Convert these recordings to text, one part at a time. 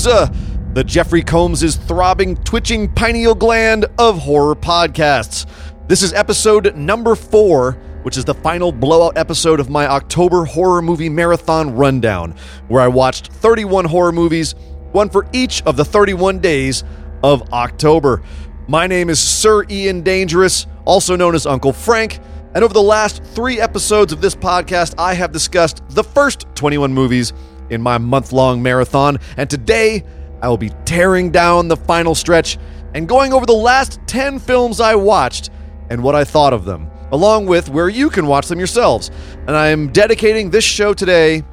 Palooza, the Jeffrey Combs' throbbing, twitching pineal gland of horror podcasts. This is episode number four, which is the final blowout episode of my October horror movie marathon rundown, where I watched 31 horror movies, one for each of the 31 days of October. My name is Sir Ian Dangerous, also known as Uncle Frank, and over the last three episodes of this podcast, I have discussed the first 21 movies in my month long marathon, and today I will be tearing down the final stretch and going over the last 10 films I watched and what I thought of them, along with where you can watch them yourselves. And I am dedicating this show today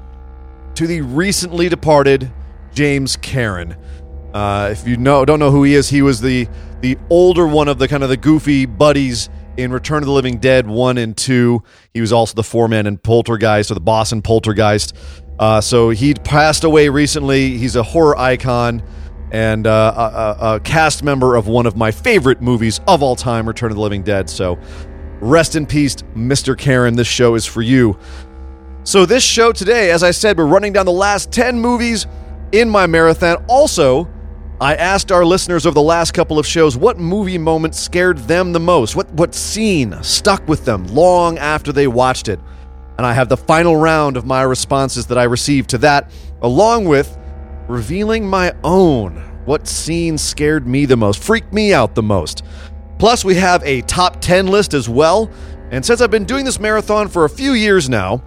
to the recently departed James Karen. Uh, if you know don't know who he is, he was the the older one of the kind of the goofy buddies in Return of the Living Dead 1 and 2. He was also the foreman in Poltergeist or the boss in Poltergeist. Uh, so he passed away recently. He's a horror icon and uh, a, a, cast member of one of my favorite movies of all time, Return of the Living Dead. So rest in peace, Mr. Karen. This show is for you. So, this show today, as I said, we're running down the last 10 movies in my marathon. Also, I asked our listeners over the last couple of shows what movie moment scared them the most, what, what scene stuck with them long after they watched it and I have the final round of my responses that I received to that, along with revealing my own. What scene scared me the most, freaked me out the most. Plus, we have a top 10 list as well. And since I've been doing this marathon for a few years now,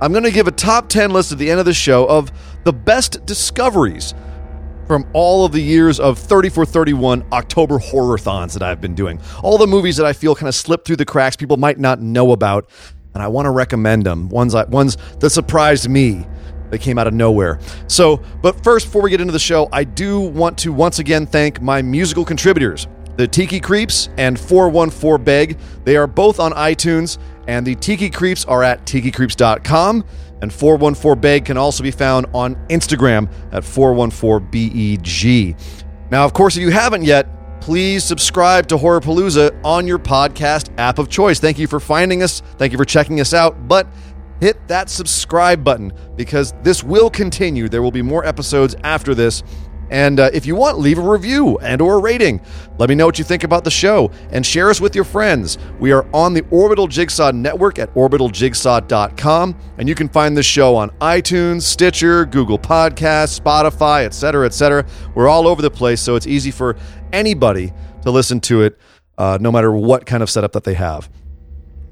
I'm going to give a top 10 list at the end of the show of the best discoveries from all of the years of 30 for 31 October horror-thons that I've been doing. All the movies that I feel kind of slipped through the cracks, people might not know about and I want to recommend them. Ones ones that surprised me. They came out of nowhere. So, but first, before we get into the show, I do want to once again thank my musical contributors, the Tiki Creeps and 414 Beg. They are both on iTunes, and the Tiki Creeps are at tikicreeps.com, and 414 Beg can also be found on Instagram at 414BEG. Now, of course, if you haven't yet, please subscribe to Horror Palooza on your podcast app of choice. Thank you for finding us. Thank you for checking us out. But hit that subscribe button because this will continue. There will be more episodes after this. And uh, if you want, leave a review and or a rating. Let me know what you think about the show and share us with your friends. We are on the Orbital Jigsaw Network at orbitaljigsaw.com, and you can find the show on iTunes, Stitcher, Google Podcasts, Spotify, etc., etc. We're all over the place, so it's easy for anybody to listen to it, uh, no matter what kind of setup that they have.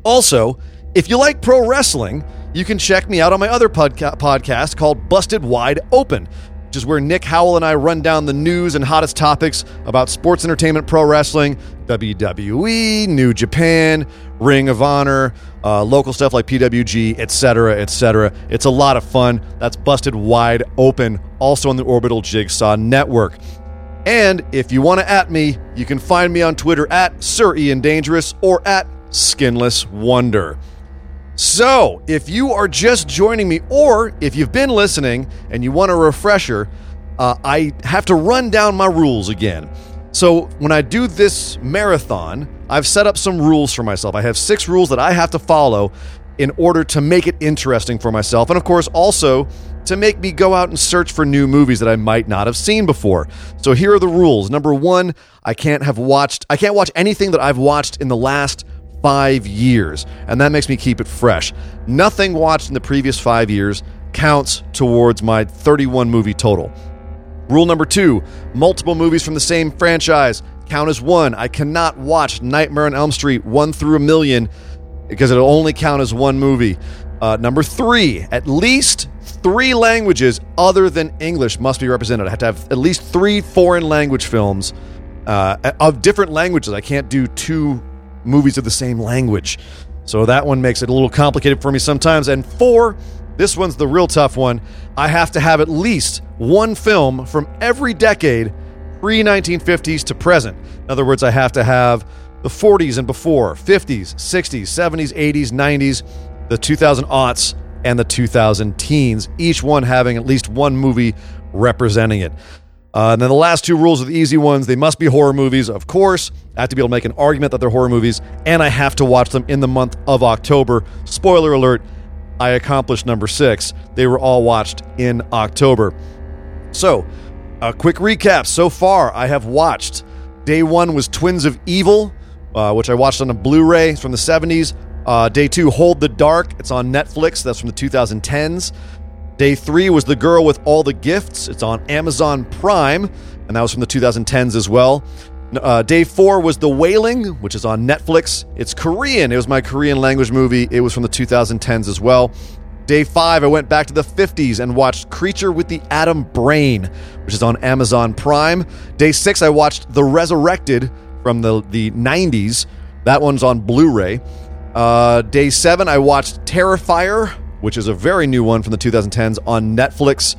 Also, if you like pro wrestling, you can check me out on my other podca- podcast called Busted Wide Open, which is where Nick Howell and I run down the news and hottest topics about sports entertainment, pro wrestling, WWE, New Japan, Ring of Honor, uh, local stuff like PWG, etc., etc. It's a lot of fun. That's Busted Wide Open, also on the Orbital Jigsaw Network. And if you want to at me, you can find me on Twitter at Sir Ian Dangerous or at Skinless Wonder. So, if you are just joining me, or if you've been listening and you want a refresher, uh, I have to run down my rules again. So, when I do this marathon, I've set up some rules for myself. I have six rules that I have to follow in order to make it interesting for myself. And of course, also to make me go out and search for new movies that I might not have seen before. So here are the rules. Number 1, I can't have watched I can't watch anything that I've watched in the last 5 years, and that makes me keep it fresh. Nothing watched in the previous 5 years counts towards my 31 movie total. Rule number 2, multiple movies from the same franchise count as one. I cannot watch Nightmare on Elm Street 1 through a million because it'll only count as one movie. Uh, number three, at least three languages other than English must be represented. I have to have at least three foreign language films uh, of different languages. I can't do two movies of the same language. So that one makes it a little complicated for me sometimes. And four, this one's the real tough one. I have to have at least one film from every decade pre 1950s to present. In other words, I have to have the 40s and before, 50s, 60s, 70s, 80s, 90s, the 2000 aughts, and the 2000 teens, each one having at least one movie representing it. Uh, and then the last two rules are the easy ones. They must be horror movies, of course. I have to be able to make an argument that they're horror movies, and I have to watch them in the month of October. Spoiler alert, I accomplished number six. They were all watched in October. So, a quick recap. So far, I have watched. Day one was Twins of Evil, uh, which I watched on a Blu ray from the 70s. Uh, day two, Hold the Dark. It's on Netflix. That's from the 2010s. Day three was The Girl with All the Gifts. It's on Amazon Prime, and that was from the 2010s as well. Uh, day four was The Wailing, which is on Netflix. It's Korean. It was my Korean language movie. It was from the 2010s as well. Day five, I went back to the 50s and watched Creature with the Atom Brain, which is on Amazon Prime. Day six, I watched The Resurrected from the, the 90s. That one's on Blu ray. Uh, day seven, I watched Terrifier, which is a very new one from the 2010s on Netflix.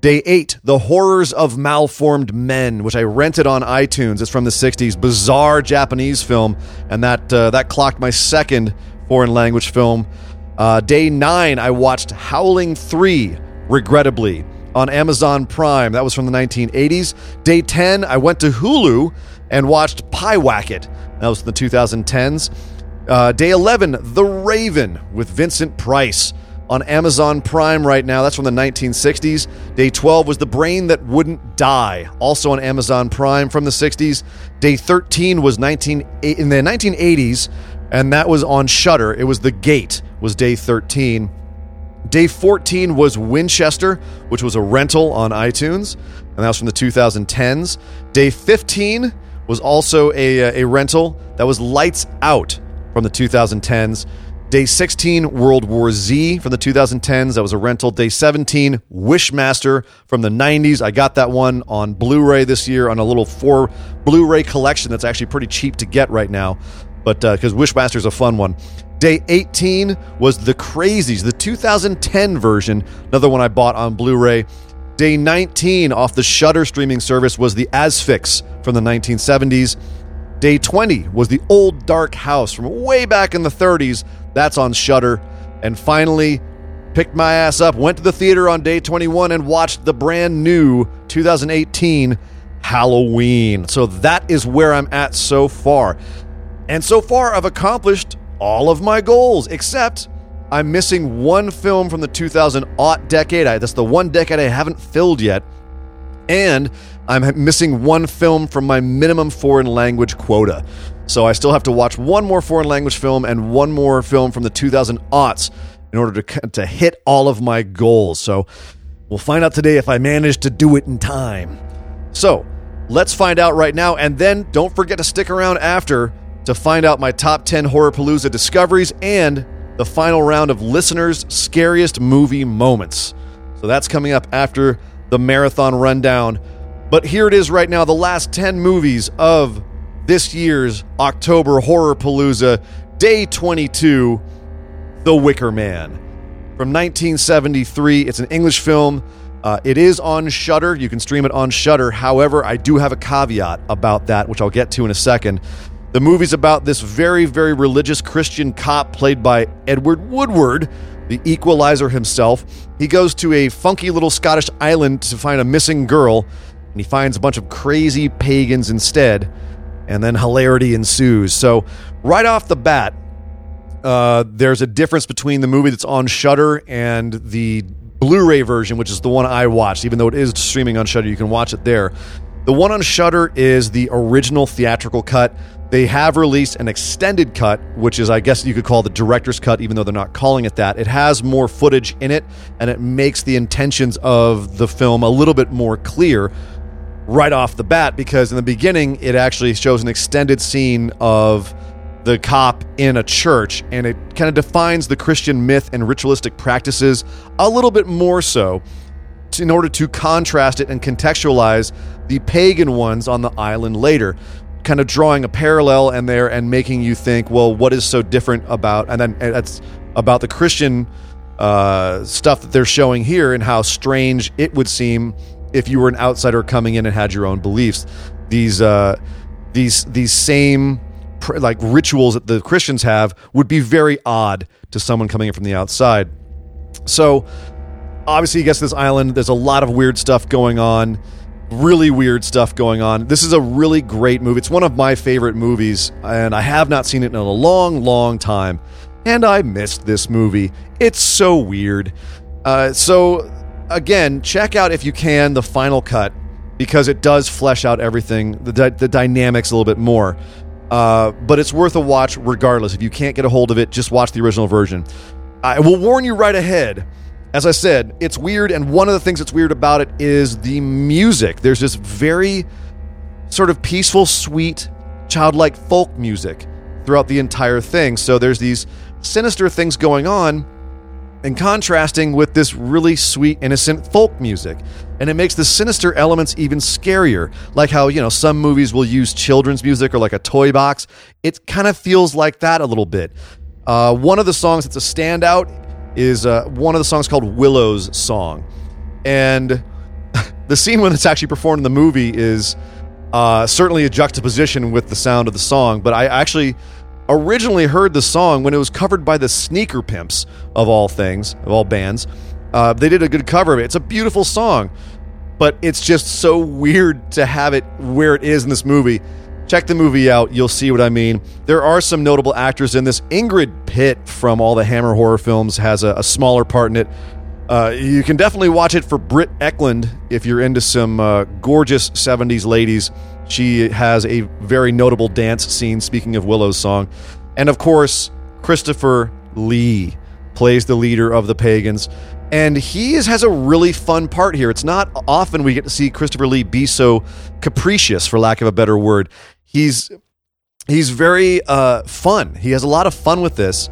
Day eight, The Horrors of Malformed Men, which I rented on iTunes. It's from the 60s. Bizarre Japanese film, and that, uh, that clocked my second foreign language film. Uh, day nine, I watched Howling 3, regrettably, on Amazon Prime. That was from the 1980s. Day 10, I went to Hulu and watched Pyewacket. That was in the 2010s. Uh, day 11, The Raven with Vincent Price on Amazon Prime right now. That's from the 1960s. Day 12 was The Brain That Wouldn't Die, also on Amazon Prime from the 60s. Day 13 was 19 in the 1980s, and that was on Shudder. It was The Gate was day 13. Day 14 was Winchester, which was a rental on iTunes, and that was from the 2010s. Day 15 was also a, uh, a rental that was Lights Out from the 2010s. Day 16, World War Z from the 2010s. That was a rental. Day 17, Wishmaster from the 90s. I got that one on Blu ray this year on a little four Blu ray collection that's actually pretty cheap to get right now, but because uh, Wishmaster is a fun one. Day 18 was The Crazies, the 2010 version, another one I bought on Blu ray. Day 19 off the Shudder streaming service was The Asphyx from the 1970s. Day 20 was The Old Dark House from way back in the 30s. That's on Shudder. And finally, picked my ass up, went to the theater on day 21 and watched the brand new 2018 Halloween. So that is where I'm at so far. And so far, I've accomplished all of my goals, except I'm missing one film from the 2000 aught decade. I, that's the one decade I haven't filled yet. And I'm missing one film from my minimum foreign language quota. So I still have to watch one more foreign language film and one more film from the 2000 aughts in order to, to hit all of my goals. So we'll find out today if I manage to do it in time. So let's find out right now. And then don't forget to stick around after to find out my top 10 Horrorpalooza discoveries and the final round of listeners' scariest movie moments. So that's coming up after the marathon rundown. But here it is right now the last 10 movies of this year's October Horror Palooza, Day 22 The Wicker Man. From 1973, it's an English film. Uh, it is on Shudder. You can stream it on Shudder. However, I do have a caveat about that, which I'll get to in a second. The movie's about this very, very religious Christian cop played by Edward Woodward, the equalizer himself. He goes to a funky little Scottish island to find a missing girl, and he finds a bunch of crazy pagans instead, and then hilarity ensues. So, right off the bat, uh, there's a difference between the movie that's on Shudder and the Blu-ray version, which is the one I watched. Even though it is streaming on Shudder, you can watch it there. The one on Shudder is the original theatrical cut. They have released an extended cut, which is, I guess, you could call the director's cut, even though they're not calling it that. It has more footage in it, and it makes the intentions of the film a little bit more clear right off the bat because in the beginning, it actually shows an extended scene of the cop in a church, and it kind of defines the Christian myth and ritualistic practices a little bit more so in order to contrast it and contextualize the pagan ones on the island later kind of drawing a parallel in there and making you think, well, what is so different about, and then that's about the Christian uh, stuff that they're showing here and how strange it would seem if you were an outsider coming in and had your own beliefs. These uh, these these same like rituals that the Christians have would be very odd to someone coming in from the outside. So obviously, you to this island. There's a lot of weird stuff going on really weird stuff going on. This is a really great movie. It's one of my favorite movies, and I have not seen it in a long, long time. And I missed this movie. It's so weird. Uh, so again, check out if you can the final cut because it does flesh out everything, the, dy- the dynamics a little bit more. Uh, but it's worth a watch regardless. If you can't get a hold of it, just watch the original version. I will warn you right ahead. As I said, it's weird, and one of the things that's weird about it is the music. There's this very sort of peaceful, sweet, childlike folk music throughout the entire thing. So there's these sinister things going on and contrasting with this really sweet, innocent folk music. And it makes the sinister elements even scarier. Like how, you know, some movies will use children's music or like a toy box. It kind of feels like that a little bit. Uh, one of the songs that's a standout is uh, one of the songs called Willow's Song. And the scene when it's actually performed in the movie is uh, certainly a juxtaposition with the sound of the song, but I actually originally heard the song when it was covered by the Sneaker Pimps, of all things, of all bands. Uh, they did a good cover of it. It's a beautiful song, but it's just so weird to have it where it is in this movie. Check the movie out, you'll see what I mean. There are some notable actors in this. Ingrid Pitt from all the Hammer horror films has a, a smaller part in it. Uh, you can definitely watch it for Britt Ekland if you're into some uh, gorgeous 70s ladies. She has a very notable dance scene, speaking of Willow's song. And of course, Christopher Lee plays the leader of the pagans. And he is, has a really fun part here. It's not often we get to see Christopher Lee be so capricious, for lack of a better word. He's he's very uh, fun. He has a lot of fun with this,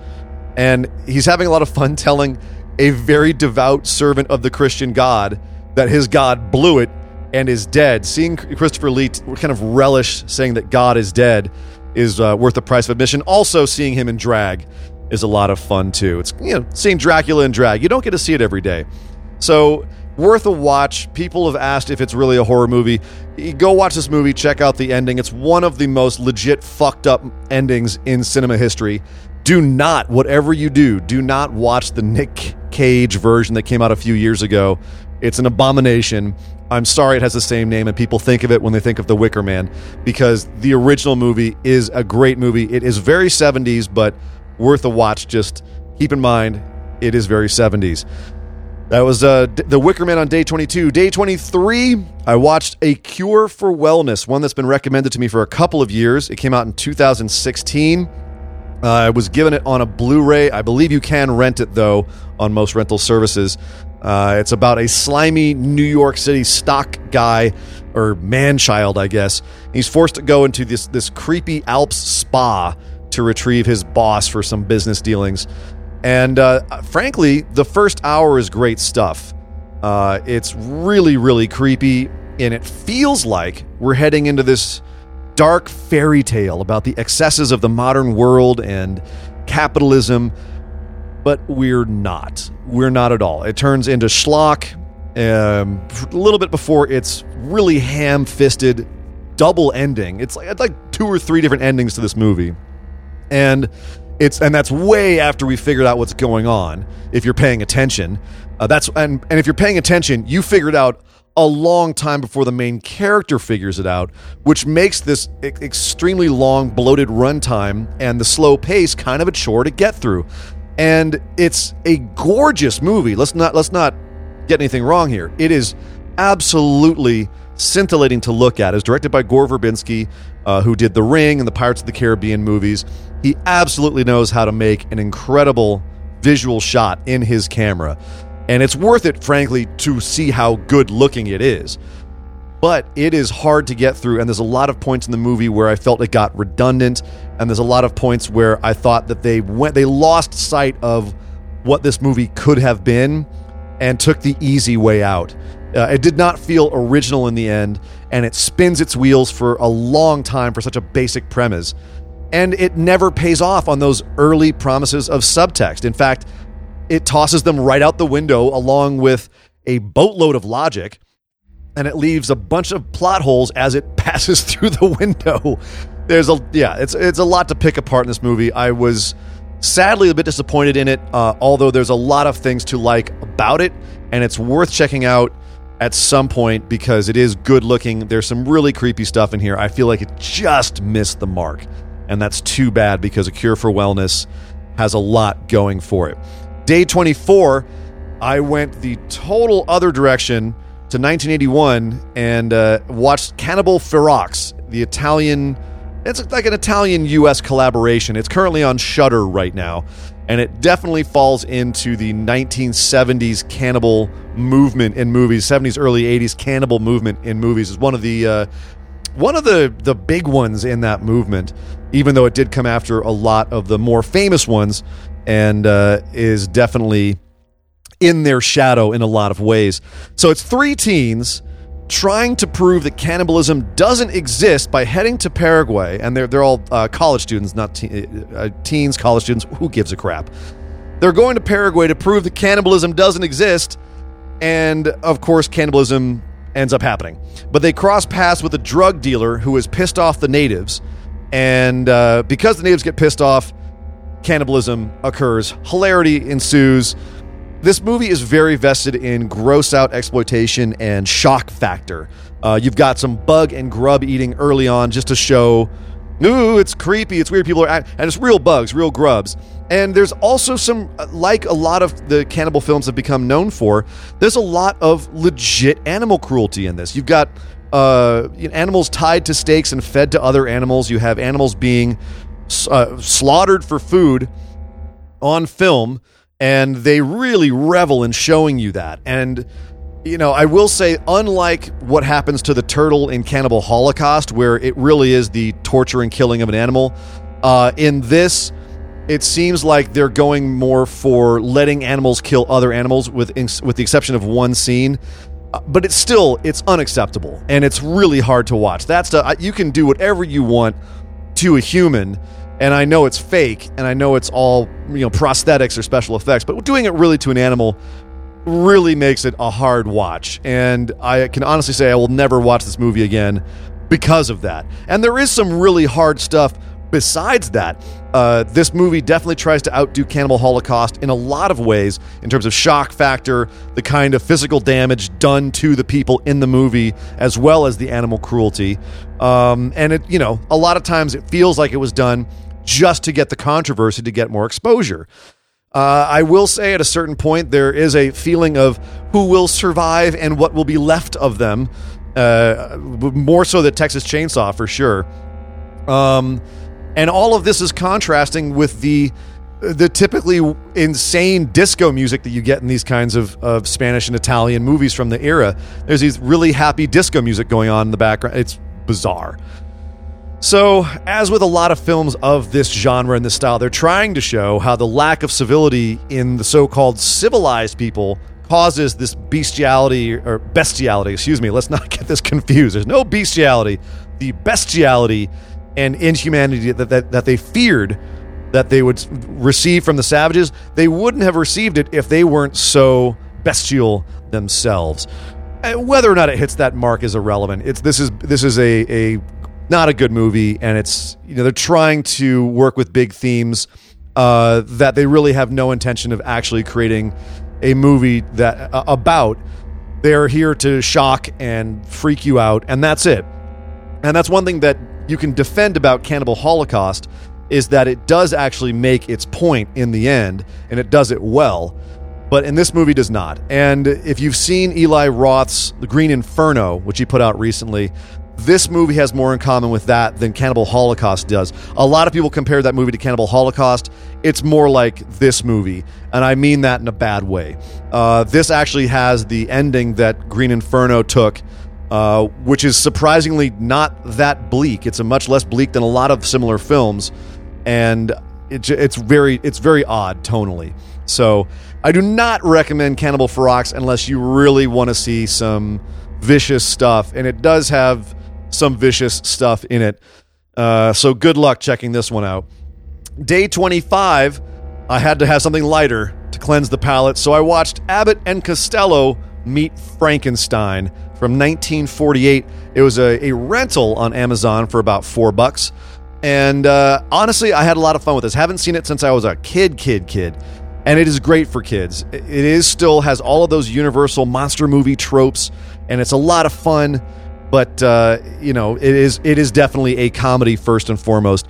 and he's having a lot of fun telling a very devout servant of the Christian God that his God blew it and is dead. Seeing Christopher Lee kind of relish saying that God is dead is uh, worth the price of admission. Also, seeing him in drag is a lot of fun too. It's you know seeing Dracula in drag. You don't get to see it every day, so worth a watch. People have asked if it's really a horror movie. Go watch this movie. Check out the ending. It's one of the most legit fucked up endings in cinema history. Do not, whatever you do, do not watch the Nick Cage version that came out a few years ago. It's an abomination. I'm sorry it has the same name and people think of it when they think of The Wicker Man because the original movie is a great movie. It is very 70s, but worth a watch. Just keep in mind, it is very 70s. That was uh, The Wicker Man on day 22. Day 23, I watched A Cure for Wellness, one that's been recommended to me for a couple of years. It came out in 2016. Uh, I was given it on a Blu ray. I believe you can rent it, though, on most rental services. Uh, it's about a slimy New York City stock guy or man child, I guess. He's forced to go into this this creepy Alps spa to retrieve his boss for some business dealings. And uh, frankly, the first hour is great stuff. Uh, it's really, really creepy, and it feels like we're heading into this dark fairy tale about the excesses of the modern world and capitalism but we're not. We're not at all. It turns into schlock um, a little bit before it's really ham fisted double ending. It's like, like two or three different endings to this movie. And it's and that's way after we figured out what's going on. If you're paying attention, uh, that's and and if you're paying attention, you figured out a long time before the main character figures it out, which makes this extremely long, bloated runtime and the slow pace kind of a chore to get through and it's a gorgeous movie. Let's not let's not get anything wrong here. It is absolutely scintillating to look at. It's directed by Gore Verbinski, uh, who did The Ring and the Pirates of the Caribbean movies. He absolutely knows how to make an incredible visual shot in his camera, and it's worth it, frankly, to see how good looking it is but it is hard to get through and there's a lot of points in the movie where i felt it got redundant and there's a lot of points where i thought that they went they lost sight of what this movie could have been and took the easy way out. Uh, it did not feel original in the end and it spins its wheels for a long time for such a basic premise. And it never pays off on those early promises of subtext. In fact it tosses them right out the window along with a boatload of logic and it leaves a bunch of plot holes as it passes through the window. There's a yeah, it's it's a lot to pick apart in this movie. I was sadly a bit disappointed in it, uh, although there's a lot of things to like about it, and it's worth checking out at some point because it is good looking. There's some really creepy stuff in here. I feel like it just missed the mark, and that's too bad because A Cure for Wellness has a lot going for it. Day 24 I went the total other direction to 1981 and uh, watched Cannibal Ferox, the Italian. It's like an Italian U.S. collaboration. It's currently on Shudder right now, and it definitely falls into the 1970s cannibal movement in movies, 70s, early 80s cannibal movement in movies. is one of the uh, one of the the big ones in that movement, even though it did come after a lot of the more famous ones, and uh, is definitely in their shadow in a lot of ways. So it's three teens trying to prove that cannibalism doesn't exist by heading to Paraguay, and they're they're all uh, college students, not te- uh, teens, college students. Who gives a crap? They're going to Paraguay to prove that cannibalism doesn't exist, and of course, cannibalism ends up happening. But they cross paths with a drug dealer who has pissed off the natives, and uh, because the natives get pissed off, cannibalism occurs. Hilarity ensues. This movie is very vested in gross out exploitation and shock factor. Uh, you've got some bug and grub eating early on just to show, ooh, it's creepy, it's weird. People are, act-, and it's real bugs, real grubs. And there's also some, like a lot of the cannibal films have become known for, there's a lot of legit animal cruelty in this. You've got uh, animals tied to stakes and fed to other animals. You have animals being uh, slaughtered for food on film and they really revel in showing you that. And you know, I will say, unlike what happens to the turtle in Cannibal Holocaust, where it really is the torture and killing of an animal, uh, in this, it seems like they're going more for letting animals kill other animals, with with the exception of one scene. Uh, but it's still it's unacceptable, and it's really hard to watch. That's you can do whatever you want to a human and I know it's fake, and I know it's all you know prosthetics or special effects, but doing it really to an animal really makes it a hard watch. And I can honestly say I will never watch this movie again because of that. And there is some really hard stuff besides that. Uh, this movie definitely tries to outdo Cannibal Holocaust in a lot of ways in terms of shock factor, the kind of physical damage done to the people in the movie, as well as the animal cruelty. Um, and it, you know, a lot of times it feels like it was done just to get the controversy to get more exposure. Uh, I will say at a certain point, there is a feeling of who will survive and what will be left of them. Uh, more so than Texas Chainsaw for sure. Um, and all of this is contrasting with the the typically insane disco music that you get in these kinds of, of Spanish and Italian movies from the era. There's these really happy disco music going on in the background. It's bizarre. So, as with a lot of films of this genre and this style, they're trying to show how the lack of civility in the so called civilized people causes this bestiality or bestiality, excuse me, let's not get this confused. There's no bestiality. The bestiality and inhumanity that, that, that they feared that they would receive from the savages, they wouldn't have received it if they weren't so bestial themselves. Uh, whether or not it hits that mark is irrelevant. It's this is this is a, a not a good movie, and it's you know they're trying to work with big themes uh, that they really have no intention of actually creating a movie that uh, about. They're here to shock and freak you out, and that's it. And that's one thing that you can defend about Cannibal Holocaust is that it does actually make its point in the end, and it does it well. But in this movie, does not. And if you've seen Eli Roth's The Green Inferno, which he put out recently, this movie has more in common with that than Cannibal Holocaust does. A lot of people compare that movie to Cannibal Holocaust. It's more like this movie, and I mean that in a bad way. Uh, this actually has the ending that Green Inferno took, uh, which is surprisingly not that bleak. It's a much less bleak than a lot of similar films, and it, it's very it's very odd tonally. So I do not recommend Cannibal Ferox unless you really want to see some vicious stuff, and it does have some vicious stuff in it. Uh, so good luck checking this one out. Day 25, I had to have something lighter to cleanse the palate, so I watched Abbott and Costello meet Frankenstein from 1948. It was a, a rental on Amazon for about four bucks. And uh, honestly, I had a lot of fun with this. Haven't seen it since I was a kid, kid, kid. And it is great for kids. It is still has all of those universal monster movie tropes, and it's a lot of fun but uh, you know, it is it is definitely a comedy first and foremost.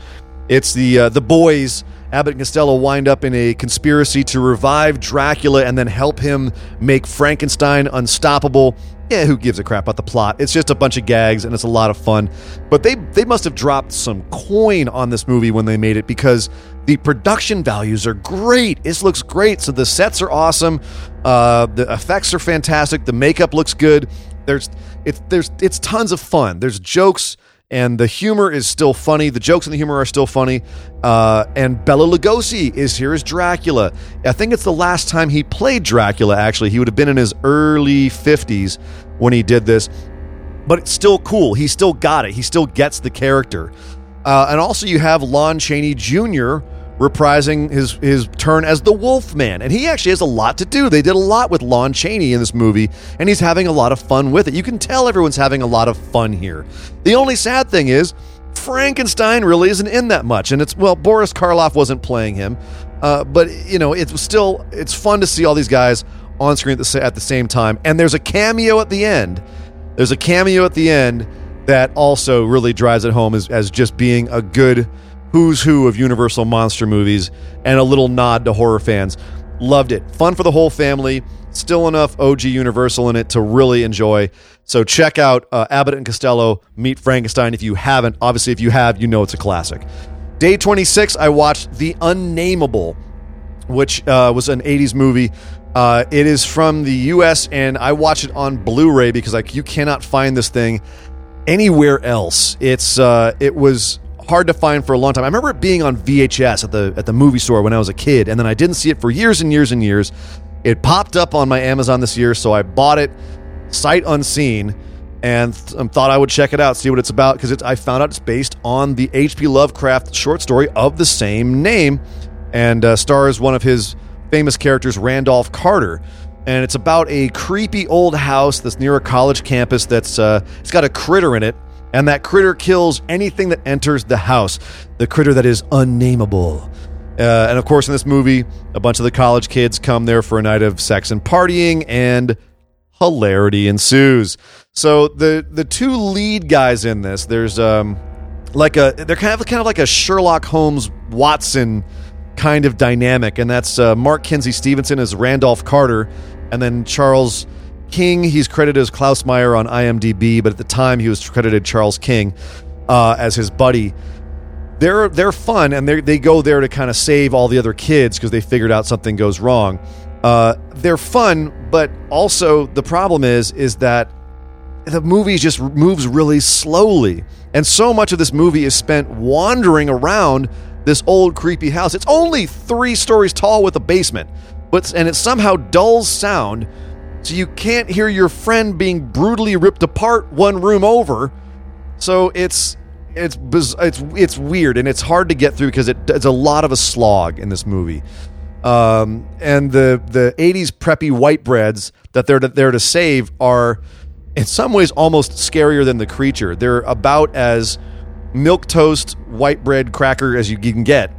It's the uh, the boys. Abbott and Costello wind up in a conspiracy to revive Dracula and then help him make Frankenstein unstoppable. Yeah, who gives a crap about the plot? It's just a bunch of gags and it's a lot of fun. But they they must have dropped some coin on this movie when they made it because the production values are great. This looks great. So the sets are awesome. Uh, the effects are fantastic. The makeup looks good. There's it's there's it's tons of fun. There's jokes and the humor is still funny. The jokes and the humor are still funny. Uh, and Bela Lugosi is here as Dracula. I think it's the last time he played Dracula. Actually, he would have been in his early fifties when he did this, but it's still cool. He still got it. He still gets the character. Uh, and also, you have Lon Chaney Jr reprising his his turn as the Wolfman, and he actually has a lot to do. They did a lot with Lon Chaney in this movie, and he's having a lot of fun with it. You can tell everyone's having a lot of fun here. The only sad thing is Frankenstein really isn't in that much, and it's well, Boris Karloff wasn't playing him, uh, but you know it's still it's fun to see all these guys on screen at the, at the same time, and there's a cameo at the end. There's a cameo at the end that also really drives it home as, as just being a good who's who of Universal monster movies and a little nod to horror fans. Loved it. Fun for the whole family. Still enough OG Universal in it to really enjoy. So check out uh, Abbott and Costello Meet Frankenstein if you haven't. Obviously, if you have, you know it's a classic. Day 26, I watched The Unnameable, which uh, was an 80s movie. Uh, it is from the US, and I watched it on Blu-ray because like you cannot find this thing anywhere else. It's uh, it was hard to find for a long time. I remember it being on VHS at the at the movie store when I was a kid, and then I didn't see it for years and years and years. It popped up on my Amazon this year, so I bought it sight unseen and th- um, thought I would check it out, see what it's about, because I found out it's based on the H.P. Lovecraft short story of the same name, and uh, stars one of his famous characters, Randolph Carter. And it's about a creepy old house that's near a college campus that's uh, it's got a critter in it and that critter kills anything that enters the house. The critter that is unnameable. Uh, and of course, in this movie, a bunch of the college kids come there for a night of sex and partying, and hilarity ensues. So the the two lead guys in this, there's um like a they're kind of kind of like a Sherlock Holmes Watson kind of dynamic, and that's uh, Mark Kinsey Stephenson as Randolph Carter, and then Charles King. He's credited as Klausmeyer on IMDb, but at the time he was credited Charles King uh, as his buddy. They're they're fun, and they they go there to kind of save all the other kids because they figured out something goes wrong. Uh, they're fun, but also the problem is is that the movie just moves really slowly, and so much of this movie is spent wandering around this old creepy house. It's only three stories tall with a basement, but and it somehow dulls sound so you can't hear your friend being brutally ripped apart one room over. So it's it's it's it's weird and it's hard to get through because it, it's a lot of a slog in this movie. Um, and the the 80s preppy white breads that they're there to save are in some ways almost scarier than the creature. They're about as milk toast white bread cracker as you can get.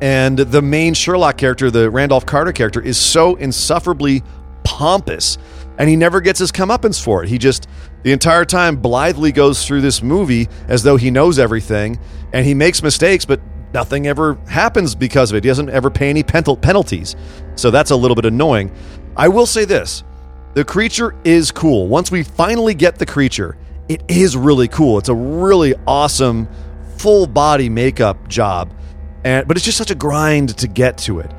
And the main Sherlock character, the Randolph Carter character, is so insufferably pompous and he never gets his comeuppance for it. He just the entire time blithely goes through this movie as though he knows everything, and he makes mistakes, but nothing ever happens because of it. He doesn't ever pay any penalties, so that's a little bit annoying. I will say this: the creature is cool. Once we finally get the creature, it is really cool. It's a really awesome full body makeup job, and but it's just such a grind to get to it.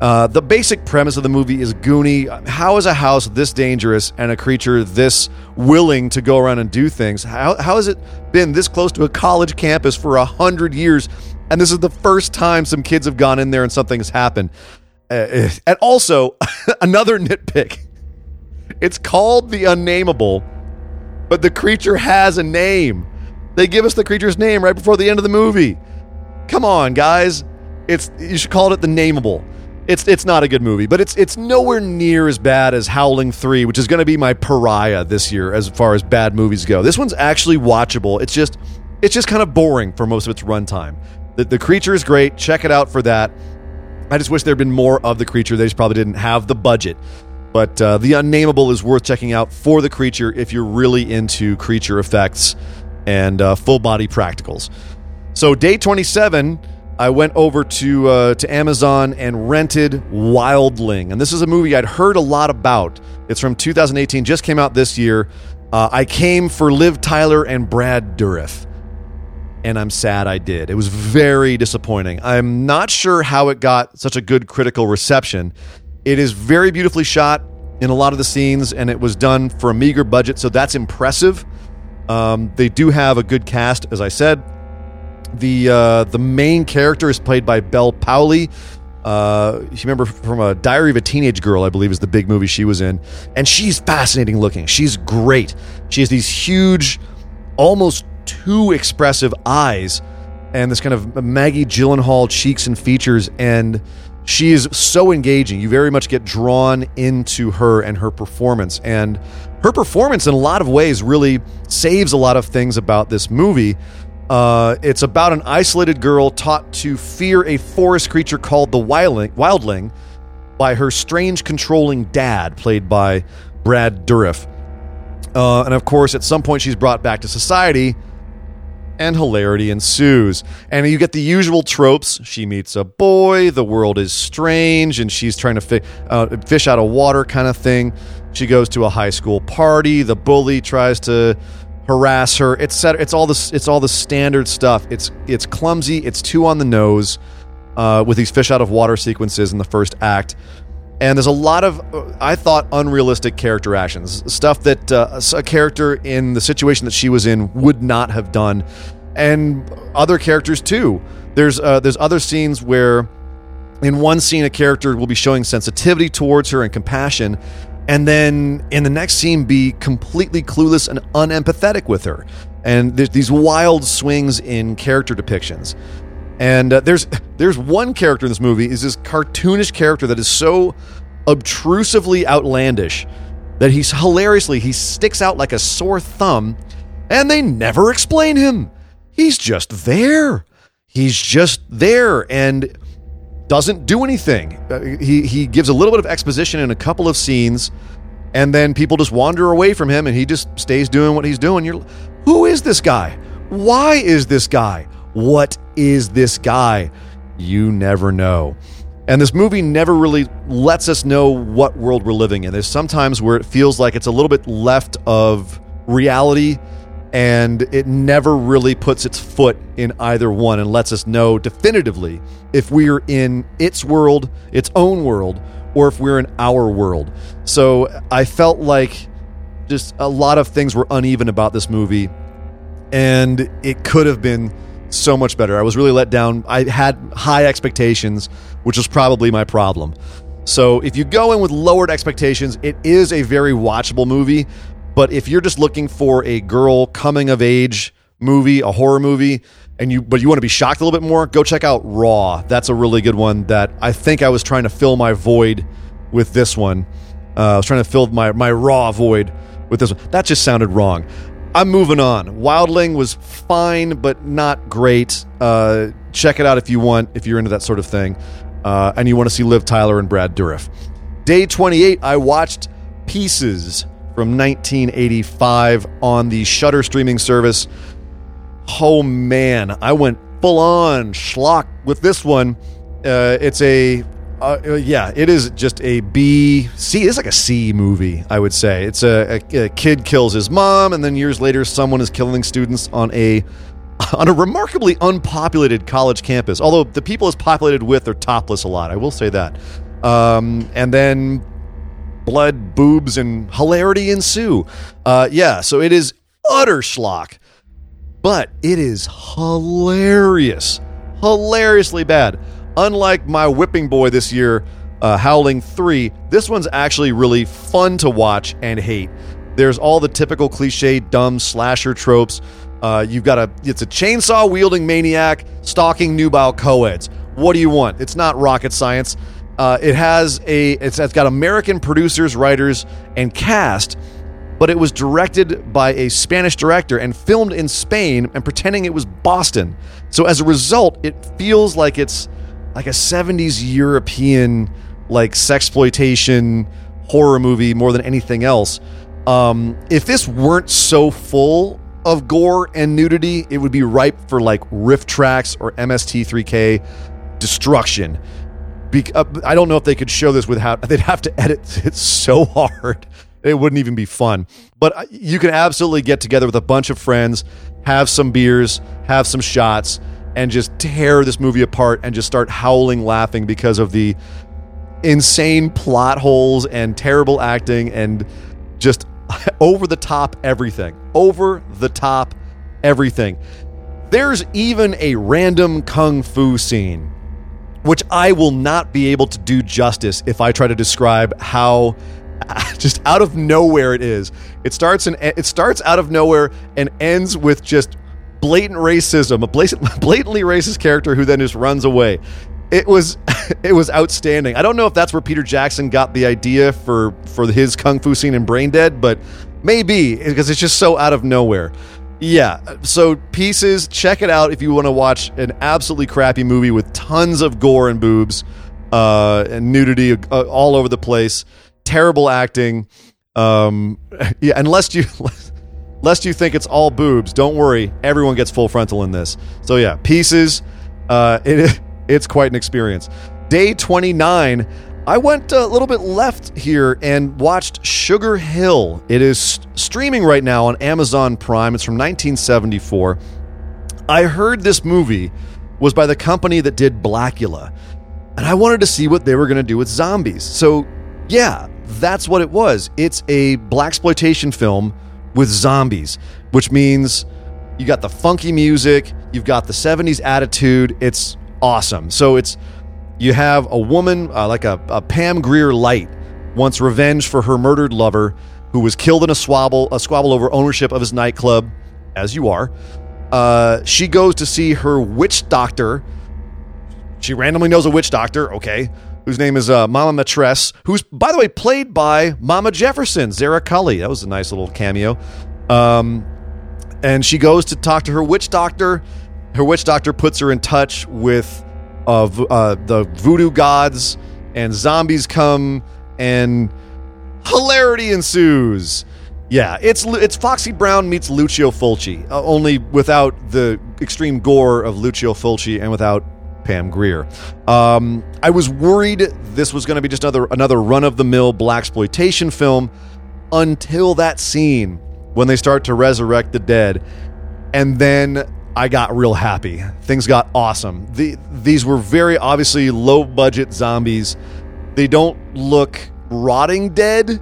Uh, the basic premise of the movie is Goonie. How is a house this dangerous and a creature this willing to go around and do things? How, how has it been this close to a college campus for a hundred years? And this is the first time some kids have gone in there and something has happened. Uh, eh, and also, another nitpick it's called the Unnameable, but the creature has a name. They give us the creature's name right before the end of the movie. Come on, guys. It's you should call it the Nameable. It's it's not a good movie, but it's it's nowhere near as bad as Howling 3, which is going to be my pariah this year as far as bad movies go. This one's actually watchable. It's just it's just kind of boring for most of its runtime. The, the creature is great. Check it out for that. I just wish there'd been more of the creature. They just probably didn't have the budget. But uh, the Unnameable is worth checking out for the creature if you're really into creature effects and uh, full body practicals. So day 27, I went over to uh, to Amazon and rented Wildling, and this is a movie I'd heard a lot about. It's from 2018, just came out this year. Uh, I came for Liv Tyler and Brad Dourif, and I'm sad I did. It was very disappointing. I'm not sure how it got such a good critical reception. It is very beautifully shot in a lot of the scenes, and it was done for a meager budget, so that's impressive. Um, they do have a good cast, as I said. The uh, the main character is played by Bel Powley. Uh, you remember from a Diary of a Teenage Girl, I believe, is the big movie she was in, and she's fascinating looking. She's great. She has these huge, almost too expressive eyes, and this kind of Maggie Gyllenhaal cheeks and features, and she is so engaging. You very much get drawn into her and her performance, and her performance in a lot of ways really saves a lot of things about this movie. Uh, it's about an isolated girl taught to fear a forest creature called the wildling, wildling by her strange, controlling dad, played by Brad Dourif. Uh, and of course, at some point, she's brought back to society, and hilarity ensues. And you get the usual tropes. She meets a boy, the world is strange, and she's trying to fi- uh, fish out of water, kind of thing. She goes to a high school party. The bully tries to harass her. Set, it's all this it's all the standard stuff. It's it's clumsy. It's too on the nose uh, with these fish out of water sequences in the first act. And there's a lot of, uh, I thought, unrealistic character actions. Stuff that uh, a character in the situation that she was in would not have done. And other characters, too. There's, uh, there's other scenes where, in one scene, a character will be showing sensitivity towards her and compassion. And then in the next scene, be completely clueless and unempathetic with her. And there's these wild swings in character depictions. And uh, there's there's one character in this movie is this cartoonish character that is so obtrusively outlandish that he's hilariously he sticks out like a sore thumb, and they never explain him. He's just there. He's just there and doesn't do anything. Uh, he he gives a little bit of exposition in a couple of scenes, and then people just wander away from him, and he just stays doing what he's doing. You're, who is this guy? Why is this guy? What is this guy? You never know. And this movie never really lets us know what world we're living in. There's sometimes where it feels like it's a little bit left of reality and it never really puts its foot in either one and lets us know definitively if we're in its world, its own world, or if we're in our world. So I felt like just a lot of things were uneven about this movie and it could have been so much better. I was really let down. I had high expectations, which was probably my problem. So if you go in with lowered expectations, it is a very watchable movie. But if you're just looking for a girl coming of age movie, a horror movie, and you but you want to be shocked a little bit more, go check out Raw. That's a really good one that I think I was trying to fill my void with this one. Uh, I was trying to fill my my raw void with this one. That just sounded wrong. I'm moving on. Wildling was fine, but not great. Uh, check it out if you want, if you're into that sort of thing, uh, and you want to see Liv Tyler and Brad Dourif. Day 28, I watched Pieces from 1985 on the Shudder streaming service. Oh man, I went full on schlock with this one. Uh, it's a uh, uh, yeah, it is just a B C. It's like a C movie, I would say. It's a, a, a, kid kills his mom, and then years later, someone is killing students on a on a remarkably unpopulated college campus. Although the people it's populated with are topless a lot, I will say that. Um, and then blood, boobs, and hilarity ensue. Uh, yeah, so it is utter schlock, but it is hilarious, hilariously bad unlike my whipping boy this year, uh, Howling 3, this one's actually really fun to watch and hate. There's all the typical cliche dumb slasher tropes. Uh, you've got a it's a chainsaw wielding maniac stalking nubile co-eds. What do you want? It's not rocket science. Uh, it has a it's, it's got American producers, writers, and cast, but it was directed by a Spanish director and filmed in Spain and pretending it was Boston. So as a result, it feels like it's like a 70s European like sexploitation horror movie more than anything else. Um, if this weren't so full of gore and nudity, it would be ripe for like RiffTrax or MST3K destruction. Be- uh, I don't know if they could show this without, they'd have to edit it so hard. It wouldn't even be fun. But uh, you can absolutely get together with a bunch of friends, have some beers, have some shots, and just tear this movie apart and just start howling laughing because of the insane plot holes and terrible acting and just over the top everything. Over the top everything. There's even a random kung fu scene, which I will not be able to do justice if I try to describe how just out of nowhere it is. It starts and it starts out of nowhere and ends with just blatant racism, a blatantly racist character who then just runs away. It was it was outstanding. I don't know if that's where Peter Jackson got the idea for for his kung fu scene in Brain Dead, but maybe because it's just so out of nowhere. Yeah, so pieces, check it out if you want to watch an absolutely crappy movie with tons of gore and boobs uh, and nudity uh, all over the place, terrible acting. Um, yeah, unless you lest you think it's all boobs, don't worry, everyone gets full frontal in this. So yeah, pieces. Uh, it it's quite an experience. Day 29, I went a little bit left here and watched Sugar Hill. It is streaming right now on Amazon Prime. It's from 1974. I heard this movie was by the company that did Blacula, and I wanted to see what they were going to do with zombies. So, yeah, that's what it was. It's a blaxploitation film with zombies, which means you got the funky music, you've got the 70s attitude. It's awesome. So it's you have a woman uh, like a, a Pam Grier light wants revenge for her murdered lover who was killed in a squabble a squabble over ownership of his nightclub, as you are. Uh, she goes to see her witch doctor. She randomly knows a witch doctor, okay, whose name is uh, Mama Maitresse, who's, by the way, played by Mama Jefferson, Zara Cully. That was a nice little cameo. Um, and she goes to talk to her witch doctor. Her witch doctor puts her in touch with uh, uh, the voodoo gods, and zombies come, and hilarity ensues. Yeah, it's it's Foxy Brown meets Lucio Fulci, uh, only without the extreme gore of Lucio Fulci and without Pam Grier. Um, I was worried this was going to be just another another run of the mill blaxploitation film until that scene when they start to resurrect the dead, and then I got real happy. Things got awesome. The, these were very obviously low budget zombies. They don't look rotting dead.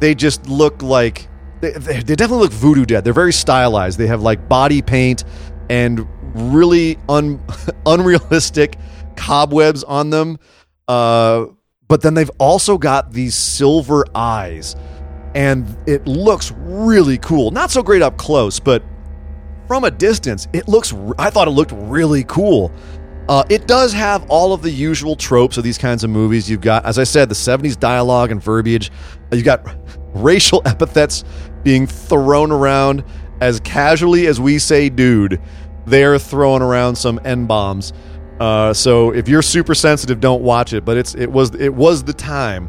They just look like they, they definitely look voodoo dead. They're very stylized. They have like body paint and really un, unrealistic cobwebs on them. Uh, but then they've also got these silver eyes, and it looks really cool. Not so great up close, but from a distance, it looks. I thought it looked really cool. Uh, it does have all of the usual tropes of these kinds of movies. You've got, as I said, the 70s dialogue and verbiage. You've got racial epithets being thrown around as casually as we say dude they're throwing around some n bombs. Uh, so if you're super sensitive, don't watch it. But it's it was it was the time.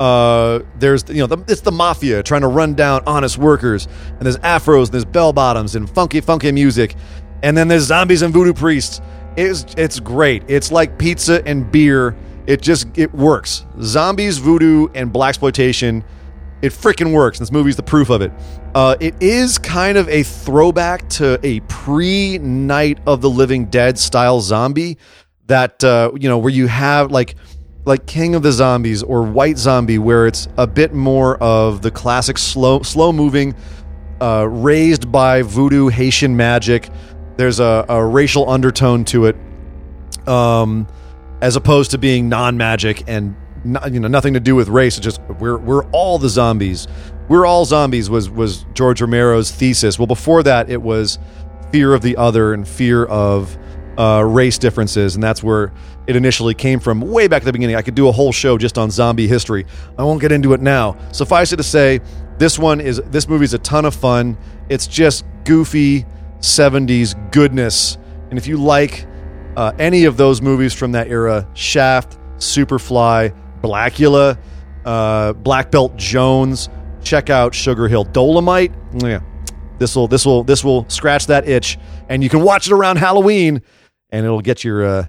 Uh, there's you know the, it's the mafia trying to run down honest workers, and there's afros, and there's bell bottoms, and funky funky music, and then there's zombies and voodoo priests. It's it's great. It's like pizza and beer. It just it works. Zombies, voodoo, and blaxploitation it freaking works. This movie's the proof of it. Uh, it is kind of a throwback to a pre Night of the Living Dead style zombie that uh, you know where you have like like King of the Zombies or White Zombie, where it's a bit more of the classic slow slow moving, uh, raised by voodoo Haitian magic. There's a, a racial undertone to it, um, as opposed to being non magic and you know nothing to do with race. It's just we're we're all the zombies. We're all zombies was was George Romero's thesis. Well, before that, it was fear of the other and fear of uh, race differences, and that's where it initially came from. Way back at the beginning, I could do a whole show just on zombie history. I won't get into it now. Suffice it to say, this one is this movie's a ton of fun. It's just goofy '70s goodness, and if you like uh, any of those movies from that era, Shaft, Superfly, Blacula, uh, Black Belt Jones. Check out Sugar Hill Dolomite. Yeah, This will this will this will scratch that itch, and you can watch it around Halloween, and it'll get your uh,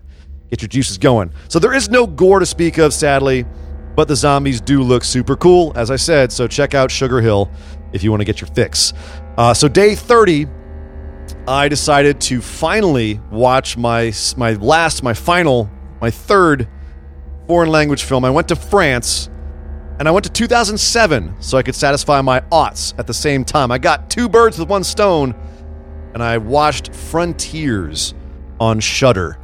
get your juices going. So there is no gore to speak of, sadly, but the zombies do look super cool, as I said. So check out Sugar Hill if you want to get your fix. Uh, so day thirty, I decided to finally watch my my last, my final, my third foreign language film. I went to France and I went to 2007 so I could satisfy my aughts at the same time. I got two birds with one stone, and I watched Frontiers on Shudder,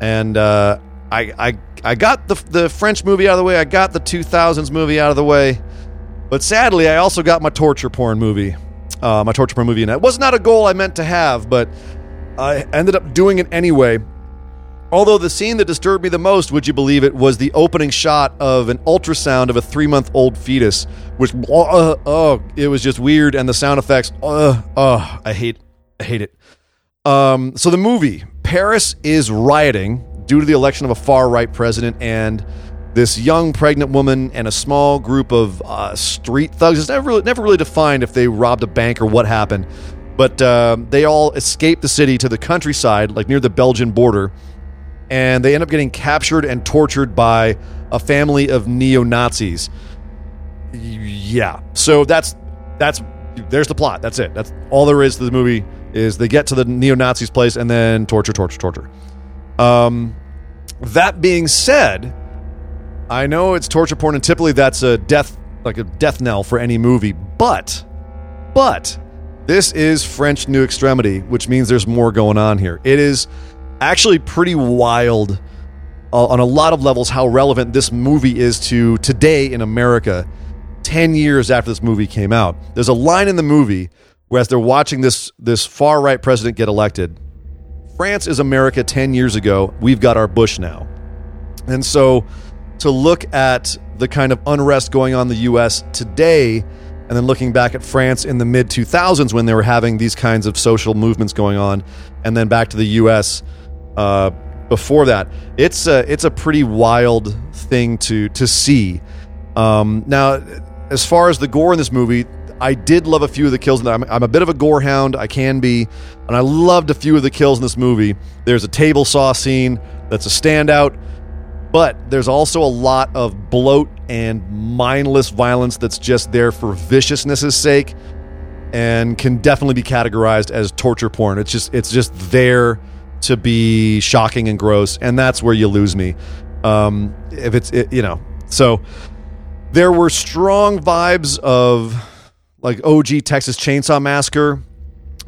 and uh, I, I I got the the French movie out of the way. I got the 2000s movie out of the way, but sadly, I also got my torture porn movie, uh, my torture porn movie, and it was not a goal I meant to have, but I ended up doing it anyway. Although the scene that disturbed me the most, would you believe it, was the opening shot of an ultrasound of a three month old fetus, which, uh, oh, it was just weird, and the sound effects, uh, oh, I hate, I hate it. Um, so the movie, Paris is rioting due to the election of a far right president, and this young pregnant woman and a small group of uh, street thugs. It's never really, never really defined if they robbed a bank or what happened, but uh, they all escaped the city to the countryside, like near the Belgian border and they end up getting captured and tortured by a family of neo Nazis. Yeah, so that's that's there's the plot. That's it. That's all there is to the movie. Is they get to the neo Nazis' place and then torture, torture, torture. Um, that being said, I know it's torture porn, and typically that's a death like a death knell for any movie. But, but this is French New Extremity, which means there's more going on here. It is actually pretty wild uh, on a lot of levels how relevant this movie is to today in America 10 years after this movie came out. There's a line in the movie where as they're watching this this far right president get elected, France is America 10 years ago. We've got our Bush now. And so to look at the kind of unrest going on in the US today and then looking back at France in the mid 2000s when they were having these kinds of social movements going on and then back to the US uh, before that. It's a, it's a pretty wild thing to to see. Um, now, as far as the gore in this movie, I did love a few of the kills. I'm, I'm a bit of a gore hound. I can be, and I loved a few of the kills in this movie. There's a table saw scene that's a standout, but there's also a lot of bloat and mindless violence that's just there for viciousness' sake, and can definitely be categorized as torture porn. It's just it's just there to be shocking and gross, and that's where you lose me. Um, if it's it, you know, so there were strong vibes of like OG Texas Chainsaw Massacre,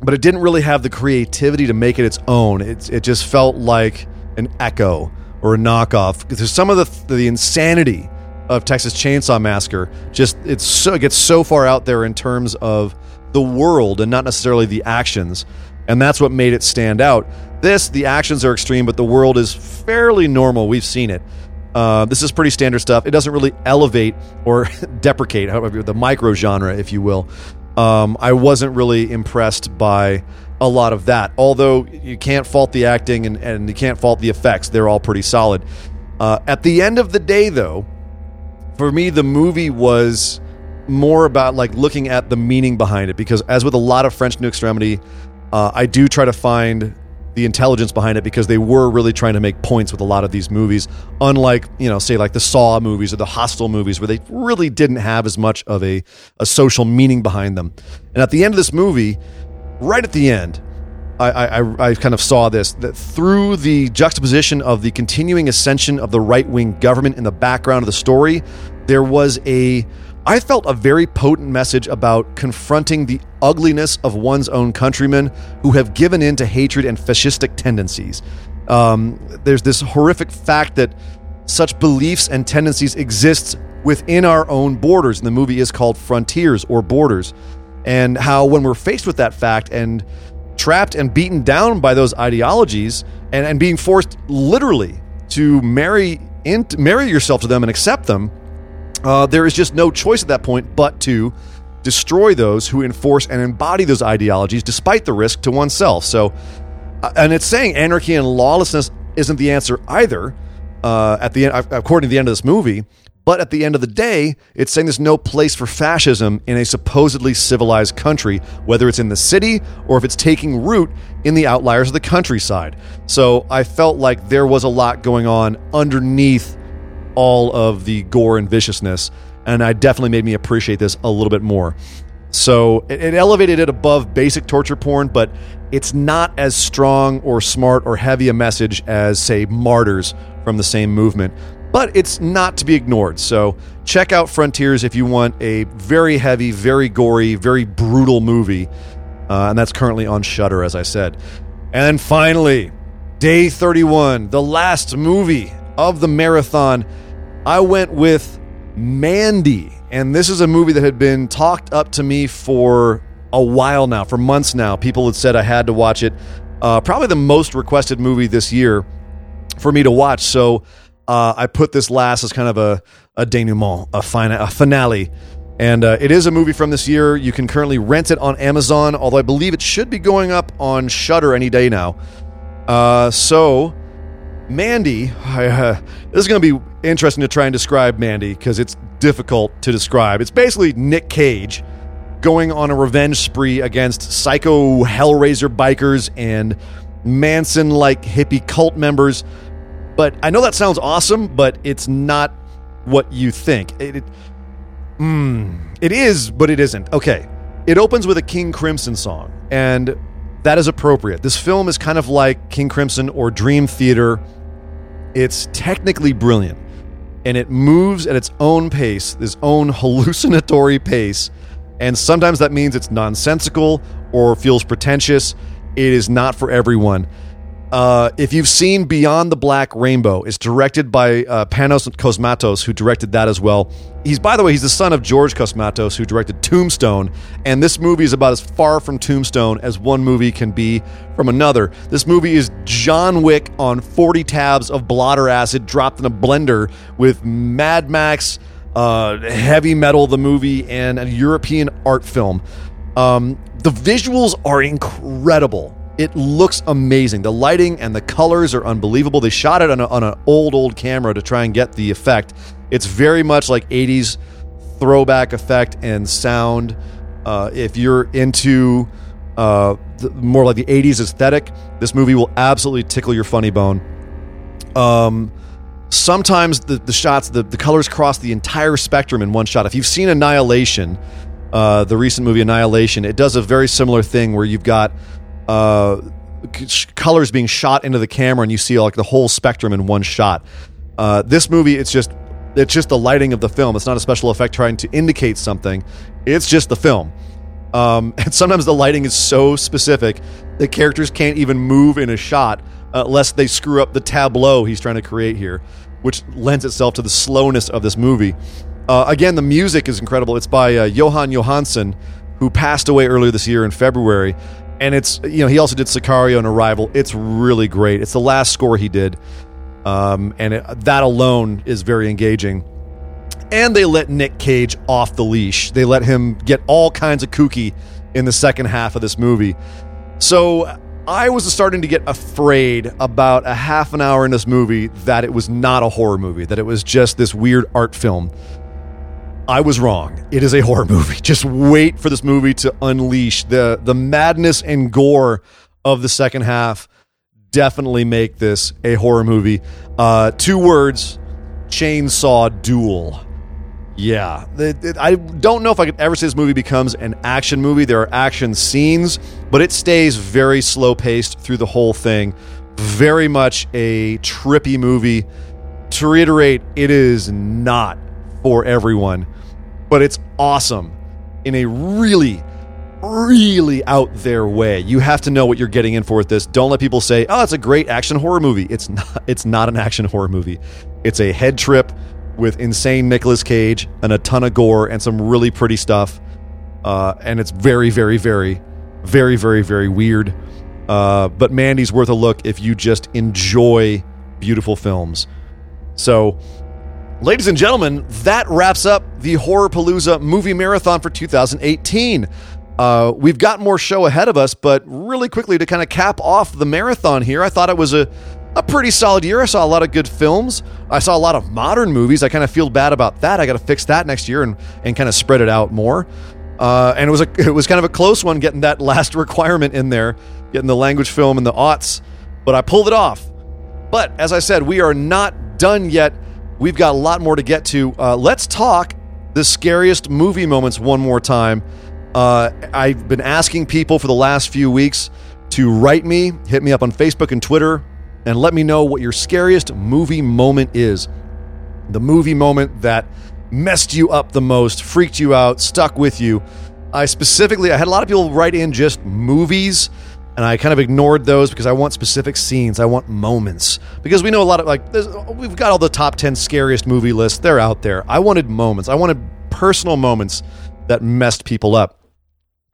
but it didn't really have the creativity to make it its own. It it just felt like an echo or a knockoff. There's some of the the insanity of Texas Chainsaw Massacre. Just it's so it gets so far out there in terms of the world and not necessarily the actions, and that's what made it stand out. This, the actions are extreme, but the world is fairly normal. We've seen it. Uh, this is pretty standard stuff. It doesn't really elevate or deprecate, however, the micro genre, if you will. Um, I wasn't really impressed by a lot of that. Although you can't fault the acting and, and you can't fault the effects, they're all pretty solid. Uh, at the end of the day, though, for me, the movie was more about like looking at the meaning behind it because, as with a lot of French New Extremity, uh, I do try to find the intelligence behind it because they were really trying to make points with a lot of these movies unlike you know say like the saw movies or the hostel movies where they really didn't have as much of a, a social meaning behind them. And at the end of this movie right at the end I, I, I kind of saw this that through the juxtaposition of the continuing ascension of the right wing government in the background of the story, there was a I felt a very potent message about confronting the ugliness of one's own countrymen who have given in to hatred and fascistic tendencies. Um, there's this horrific fact that such beliefs and tendencies exist within our own borders. And the movie is called Frontiers or Borders. And how, when we're faced with that fact and trapped and beaten down by those ideologies and, and being forced literally to marry, in, marry yourself to them and accept them, uh, there is just no choice at that point but to destroy those who enforce and embody those ideologies despite the risk to oneself. So, uh, and it's saying anarchy and lawlessness isn't the answer either. Uh, at the end, according to the end of this movie, But at the end of the day, it's saying there's no place for fascism in a supposedly civilized country, whether it's in the city or if it's taking root in the outliers of the countryside. So I felt like there was a lot going on underneath all of the gore and viciousness, and I definitely made me appreciate this a little bit more. So it, it elevated it above basic torture porn, but it's not as strong or smart or heavy a message as, say, Martyrs from the same movement. But it's not to be ignored. So check out Frontiers if you want a very heavy, very gory, very brutal movie. Uh, and that's currently on Shudder, as I said. And finally, day 31, the last movie of the marathon. I went with Mandy. And this is a movie that had been talked up to me for a while now, for months now. People had said I had to watch it. Uh, probably the most requested movie this year for me to watch. So uh, I put this last as kind of a, a denouement, a, fina- a finale. And uh, it is a movie from this year. You can currently rent it on Amazon, although I believe it should be going up on Shudder any day now. Uh, so Mandy, uh, this is going to be interesting to try and describe Mandy because it's difficult to describe. It's basically Nick Cage going on a revenge spree against psycho Hellraiser bikers and Manson like hippie cult members. But I know that sounds awesome, but it's not what you think. It, it, mm, it is, but it isn't. Okay. It opens with a King Crimson song, and that is appropriate. This film is kind of like King Crimson or Dream Theater it's technically brilliant and it moves at its own pace, its own hallucinatory pace. And sometimes that means it's nonsensical or feels pretentious. It is not for everyone. Uh, if you've seen Beyond the Black Rainbow, it's directed by uh, Panos Cosmatos, who directed that as well. He's, by the way, he's the son of George Cosmatos, who directed Tombstone. And this movie is about as far from Tombstone as one movie can be from another. This movie is John Wick on 40 tabs of blotter acid dropped in a blender with Mad Max, uh, heavy metal, the movie, and a European art film. Um, the visuals are incredible. It looks amazing. The lighting and the colors are unbelievable. They shot it on, a, on an old, old camera to try and get the effect. It's very much like 80s throwback effect and sound. Uh, if you're into uh, the, more like the 80s aesthetic, this movie will absolutely tickle your funny bone. Um, sometimes the, the shots, the, the colors cross the entire spectrum in one shot. If you've seen Annihilation, uh, the recent movie Annihilation, it does a very similar thing where you've got uh, colors being shot into the camera, and you see like the whole spectrum in one shot. Uh, this movie, it's just it's just the lighting of the film. It's not a special effect trying to indicate something. It's just the film. Um, and sometimes the lighting is so specific that characters can't even move in a shot lest they screw up the tableau he's trying to create here, which lends itself to the slowness of this movie. Uh, again, the music is incredible. It's by uh, Jóhann Jóhannsson, who passed away earlier this year in February and it's you know he also did Sicario and Arrival. It's really great. It's the last score he did, um, and it, that alone is very engaging. And they let Nick Cage off the leash. They let him get all kinds of kooky in the second half of this movie. So I was starting to get afraid about a half an hour in this movie that it was not a horror movie, that it was just this weird art film. I was wrong. It is a horror movie. Just wait for this movie to unleash the the madness and gore of the second half. Definitely make this a horror movie. Uh, two words: chainsaw duel. Yeah, I don't know if I could ever say this movie becomes an action movie. There are action scenes, but it stays very slow paced through the whole thing. Very much a trippy movie. To reiterate, it is not for everyone but it's awesome in a really really out there way. You have to know what you're getting in for with this. Don't let people say, "Oh, it's a great action horror movie." It's not it's not an action horror movie. It's a head trip with insane Nicolas Cage and a ton of gore and some really pretty stuff. Uh, and it's very very very very very very weird. Uh, but Mandy's worth a look if you just enjoy beautiful films. So, Ladies and gentlemen, that wraps up the Horror Palooza movie marathon for 2018. Uh, we've got more show ahead of us, but really quickly to kind of cap off the marathon here, I thought it was a a pretty solid year. I saw a lot of good films. I saw a lot of modern movies. I kind of feel bad about that. I got to fix that next year and, and kind of spread it out more. Uh, and it was a it was kind of a close one getting that last requirement in there, getting the language film and the aughts, but I pulled it off. But as I said, we are not done yet. We've got a lot more to get to. Uh, let's talk the scariest movie moments one more time. Uh, I've been asking people for the last few weeks to write me, hit me up on Facebook and Twitter, and let me know what your scariest movie moment is. The movie moment that messed you up the most, freaked you out, stuck with you. I specifically, I had a lot of people write in just movies, and I kind of ignored those because I want specific scenes. I want moments because we know a lot of like we've got all the top ten scariest movie lists. They're out there. I wanted moments. I wanted personal moments that messed people up.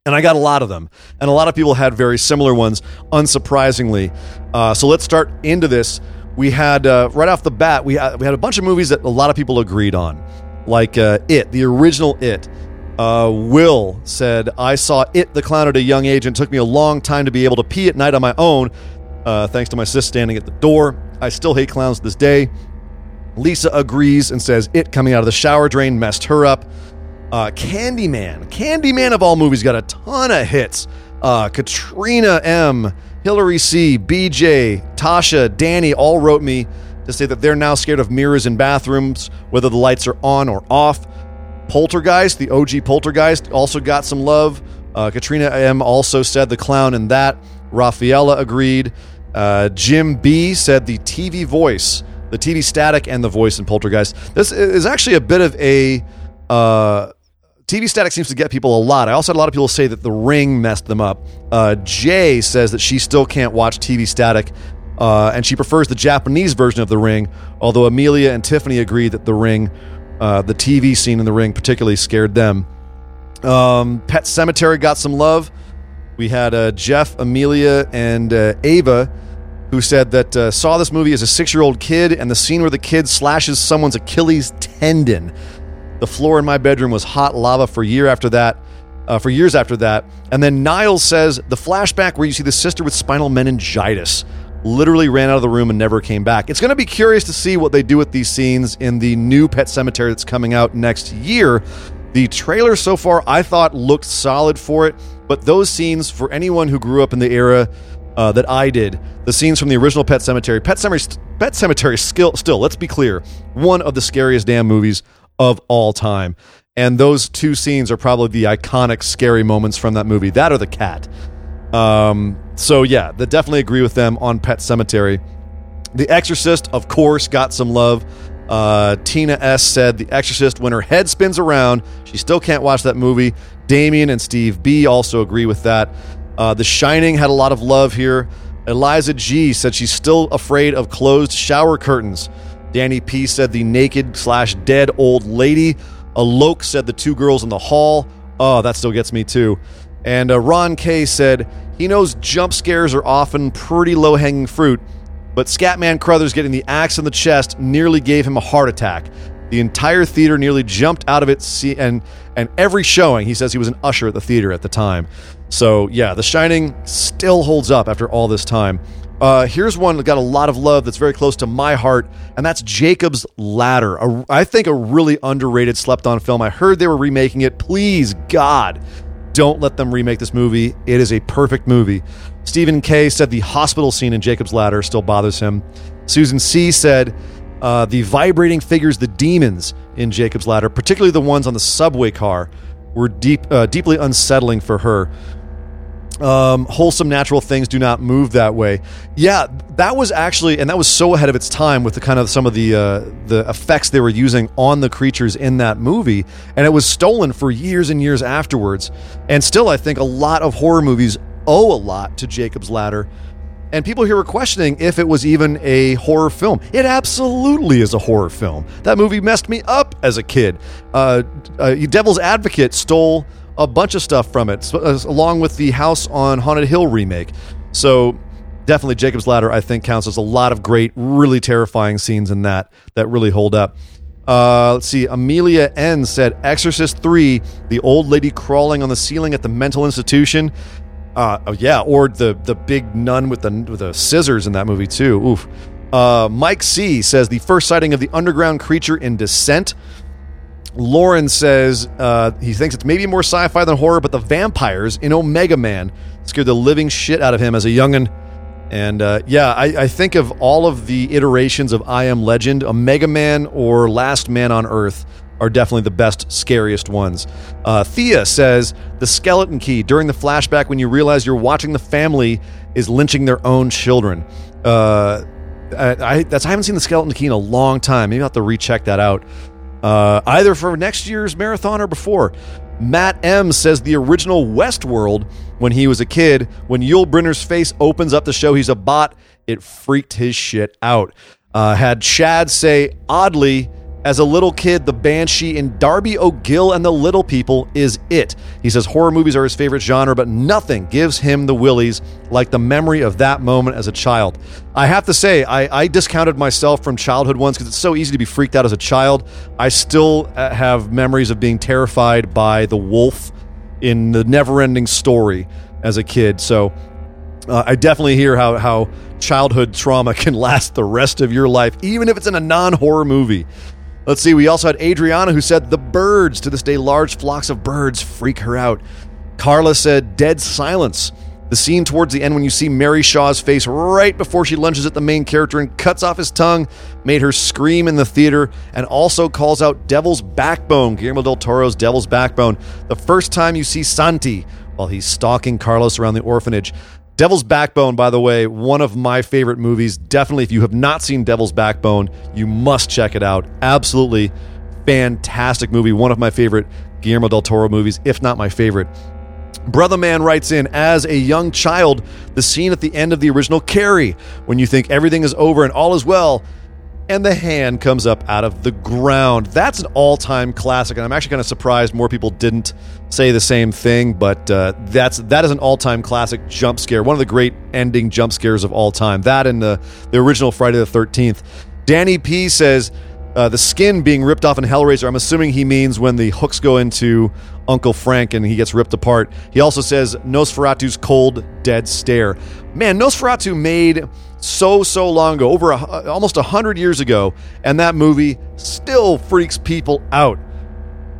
And I got a lot of them. And a lot of people had very similar ones, unsurprisingly. Uh, so let's start into this. We had, uh, right off the bat, we had, we had a bunch of movies that a lot of people agreed on like uh, It, the original It. Uh, Will said, I saw It, the clown, at a young age, and took me a long time to be able to pee at night on my own, uh, thanks to my sis standing at the door. I still hate clowns to this day. Lisa agrees and says, It coming out of the shower drain messed her up. Uh, Candyman. Candyman of all movies got a ton of hits. Uh, Katrina M., Hillary C., BJ, Tasha, Danny all wrote me to say that they're now scared of mirrors in bathrooms, whether the lights are on or off. Poltergeist, the OG Poltergeist, also got some love. Uh, Katrina M. also said the clown in that. Rafaela agreed. Uh, Jim B. said the TV voice, the TV static, and the voice in Poltergeist. This is actually a bit of a. Uh, TV static seems to get people a lot. I also had a lot of people say that the ring messed them up. Uh, Jay says that she still can't watch TV static uh, and she prefers the Japanese version of The Ring, although Amelia and Tiffany agree that The Ring, uh, the TV scene in The Ring, particularly scared them. Um, Pet Cemetery got some love. We had uh, Jeff, Amelia, and uh, Ava who said that uh, saw this movie as a six year old kid, and the scene where the kid slashes someone's Achilles tendon. The floor in my bedroom was hot lava for year after that. Uh, for years after that. And then Niles says the flashback where you see the sister with spinal meningitis literally ran out of the room and never came back. It's going to be curious to see what they do with these scenes in the new Pet Cemetery that's coming out next year. The trailer so far I thought looked solid for it, but those scenes for anyone who grew up in the era uh, that I did, the scenes from the original Pet Cemetery, Pet Sematary, Pet Sematary, still, still, let's be clear, one of the scariest damn movies of all time. And those two scenes are probably the iconic scary moments from that movie. That or the cat. Um, so yeah, they definitely agree with them on Pet Cemetery. The Exorcist, of course, got some love. Uh, Tina S said The Exorcist, when her head spins around, she still can't watch that movie. Damien and Steve B also agree with that. Uh, the Shining had a lot of love here. Eliza G said she's still afraid of closed shower curtains. Danny P said the naked slash dead old lady. Alok said the two girls in the hall. Oh, that still gets me too. And uh, Ron K said he knows jump scares are often pretty low hanging fruit, but Scatman Crothers getting the axe in the chest nearly gave him a heart attack. The entire theater nearly jumped out of it, and and every showing, he says he was an usher at the theater at the time. So yeah, The Shining still holds up after all this time. Uh, here's one that got a lot of love that's very close to my heart, and that's Jacob's Ladder. A, I think a really underrated, slept on film. I heard they were remaking it. Please, God, don't let them remake this movie. It is a perfect movie. Stephen K said the hospital scene in Jacob's Ladder still bothers him. Susan C said uh, the vibrating figures, the demons in Jacob's Ladder, particularly the ones on the subway car, were deep, uh, deeply unsettling for her. Um, wholesome natural things do not move that way. Yeah, that was actually, and that was so ahead of its time with the kind of some of the uh, the effects they were using on the creatures in that movie, and it was stolen for years and years afterwards. And still, I think a lot of horror movies owe a lot to Jacob's Ladder. And people here were questioning if it was even a horror film. It absolutely is a horror film. That movie messed me up as a kid. Uh, uh, Devil's Advocate stole a bunch of stuff from it, uh, along with the House on Haunted Hill remake. So definitely Jacob's Ladder, I think, counts as a lot of great, really terrifying scenes in that that really hold up. Uh, let's see. Amelia N said Exorcist 3, the old lady crawling on the ceiling at the mental institution. Uh, oh yeah, or the the big nun with the with the scissors in that movie too. Oof. Uh, Mike C says the first sighting of the underground creature in Descent. Lauren says uh, he thinks it's maybe more sci-fi than horror, but the vampires in Omega Man scared the living shit out of him as a youngin. And uh, yeah, I, I think of all of the iterations of I Am Legend, Omega Man or Last Man on Earth are definitely the best, scariest ones. Uh, Thea says the skeleton key during the flashback when you realize you're watching the family is lynching their own children. Uh, I, I, that's I haven't seen the skeleton key in a long time. Maybe I'll have to recheck that out. Uh, either for next year's marathon or before. Matt M says the original Westworld, when he was a kid, when Yul Brynner's face opens up to show he's a bot, it freaked his shit out. Uh, had Chad say, oddly, as a little kid, the Banshee in Darby O'Gill and the Little People is it. He says horror movies are his favorite genre, but nothing gives him the willies like the memory of that moment as a child. I have to say, I, I discounted myself from childhood ones because it's so easy to be freaked out as a child. I still uh, have memories of being terrified by the wolf in the never ending story as a kid. So uh, I definitely hear how, how childhood trauma can last the rest of your life, even if it's in a non horror movie. Let's see, we also had Adriana who said the birds. To this day, large flocks of birds freak her out. Carla said dead silence. The scene towards the end when you see Mary Shaw's face right before she lunges at the main character and cuts off his tongue made her scream in the theater and also calls out Devil's Backbone, Guillermo del Toro's Devil's Backbone, the first time you see Santi while he's stalking Carlos around the orphanage. Devil's Backbone, by the way, one of my favorite movies. Definitely, if you have not seen Devil's Backbone, you must check it out. Absolutely fantastic movie. One of my favorite Guillermo del Toro movies, if not my favorite. Brother Man writes in, as a young child, the scene at the end of the original Carrie, when you think everything is over and all is well, and the hand comes up out of the ground. That's an all time classic, and I'm actually kind of surprised more people didn't say the same thing, but uh, that's that is an all time classic jump scare, one of the great ending jump scares of all time. That and the, the original Friday the 13th. Danny P says, uh, the skin being ripped off in Hellraiser, I'm assuming he means when the hooks go into Uncle Frank and he gets ripped apart. He also says Nosferatu's cold, dead stare. Man, Nosferatu made so, so long ago, over a, almost 100 years ago, and that movie still freaks people out.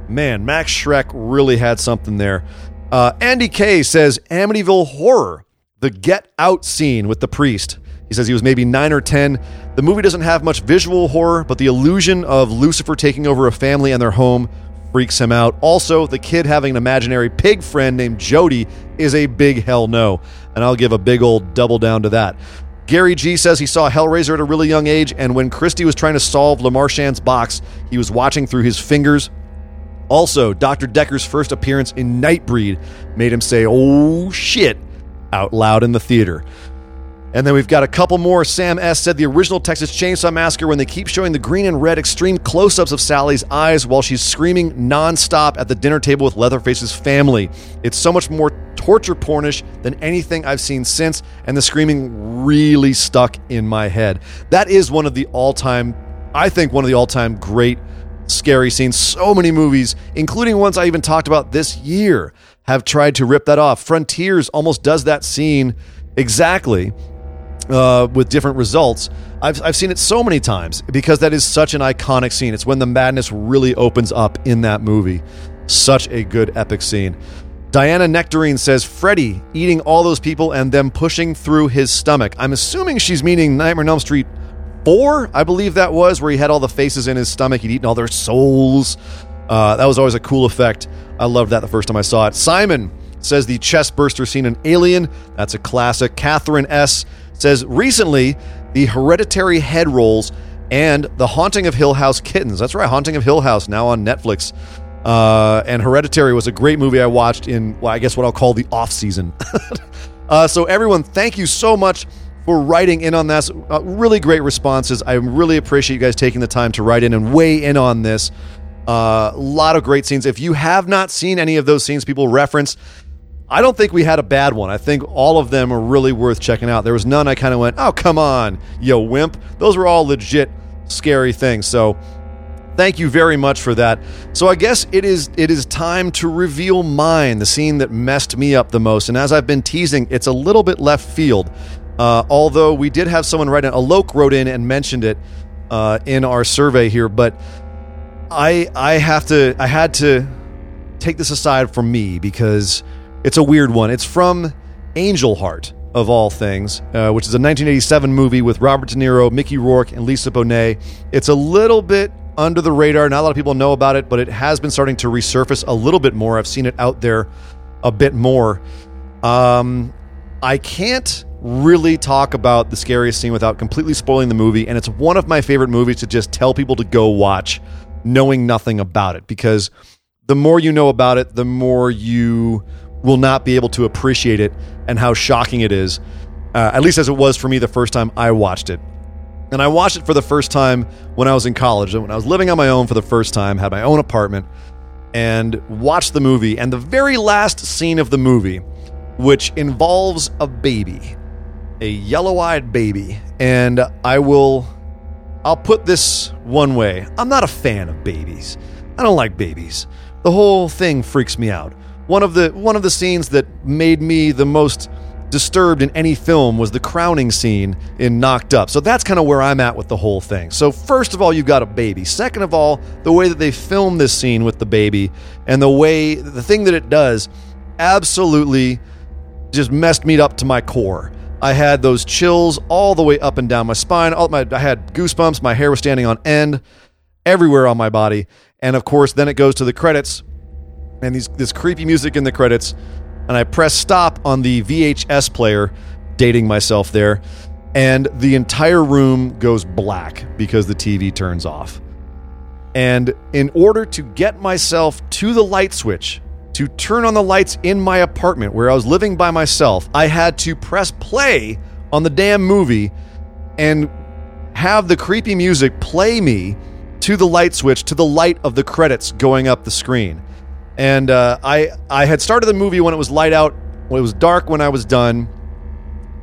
Man, Max Schreck really had something there. Uh, Andy K says Amityville Horror, the get out scene with the priest. He says he was maybe nine or 10. The movie doesn't have much visual horror, but the illusion of Lucifer taking over a family and their home freaks him out. Also, the kid having an imaginary pig friend named Jody is a big hell no. And I'll give a big old double down to that. Gary G says he saw Hellraiser at a really young age, and when Christy was trying to solve Le Marchand's box, he was watching through his fingers. Also, Dr. Decker's first appearance in Nightbreed made him say, oh shit, out loud in the theater. And then we've got a couple more. Sam S. said the original Texas Chainsaw Massacre when they keep showing the green and red extreme close ups of Sally's eyes while she's screaming nonstop at the dinner table with Leatherface's family. It's so much more torture pornish than anything I've seen since, and the screaming really stuck in my head. That is one of the all time, I think, one of the all time great scary scenes. So many movies, including ones I even talked about this year, have tried to rip that off. Frontiers almost does that scene exactly uh, with different results. I've, I've seen it so many times because that is such an iconic scene. It's when the madness really opens up in that movie. Such a good epic scene. Diana Nectarine says Freddy eating all those people and them pushing through his stomach. I'm assuming she's meaning Nightmare on Elm Street 4, I believe that was, where he had all the faces in his stomach. He'd eaten all their souls. Uh, that was always a cool effect. I loved that the first time I saw it. Simon says the chest burster scene in Alien. That's a classic. Catherine S says recently the hereditary head rolls and the haunting of hill house kittens. That's right haunting of hill house now on netflix. Uh, and hereditary was a great movie i watched in well i guess what i'll call the off season. Uh, so everyone thank you so much for writing in on this. Uh, really great responses. I really appreciate you guys taking the time to write in and weigh in on this. A uh, lot of great scenes. If you have not seen any of those scenes people reference I don't think we had a bad one. I think all of them are really worth checking out. There was none I kind of went, oh, come on, yo, wimp. Those were all legit scary things. So thank you very much for that. So I guess it is it is time to reveal mine, the scene that messed me up the most. And as I've been teasing, it's a little bit left field. Uh, although we did have someone write in, Alok wrote in and mentioned it uh, in our survey here, but I I have to I had to take this aside from me because it's a weird one. It's from Angel Heart of all things, uh, which is a 1987 movie with Robert De Niro, Mickey Rourke, and Lisa Bonet. It's a little bit under the radar. Not a lot of people know about it, but it has been starting to resurface a little bit more. I've seen it out there a bit more. Um, I can't really talk about the scariest scene without completely spoiling the movie, and it's one of my favorite movies to just tell people to go watch, knowing nothing about it, because the more you know about it, the more you will not be able to appreciate it and how shocking it is. Uh, at least as it was for me the first time I watched it. And I watched it for the first time when I was in college, when I was living on my own for the first time, had my own apartment, and watched the movie. And the very last scene of the movie, which involves a baby, a yellow eyed baby. And I will, I'll put this one way I'm not a fan of babies. I don't like babies. The whole thing freaks me out. One of the one of the scenes that made me the most disturbed in any film was the crowning scene in Knocked Up. So that's kind of where I'm at with the whole thing. So first of all, you've got a baby. Second of all, the way that they film this scene with the baby and the way the thing that it does absolutely just messed me up to my core. I had those chills all the way up and down my spine. All my I had goosebumps, my hair was standing on end everywhere on my body. And of course, then it goes to the credits and these this creepy music in the credits, and I press stop on the VHS player, dating myself there, and the entire room goes black because the TV turns off. And in order to get myself to the light switch, to turn on the lights in my apartment where I was living by myself, I had to press play on the damn movie and have the creepy music play me to the light switch to the light of the credits going up the screen. And uh, I I had started the movie when it was light out. When it was dark when I was done,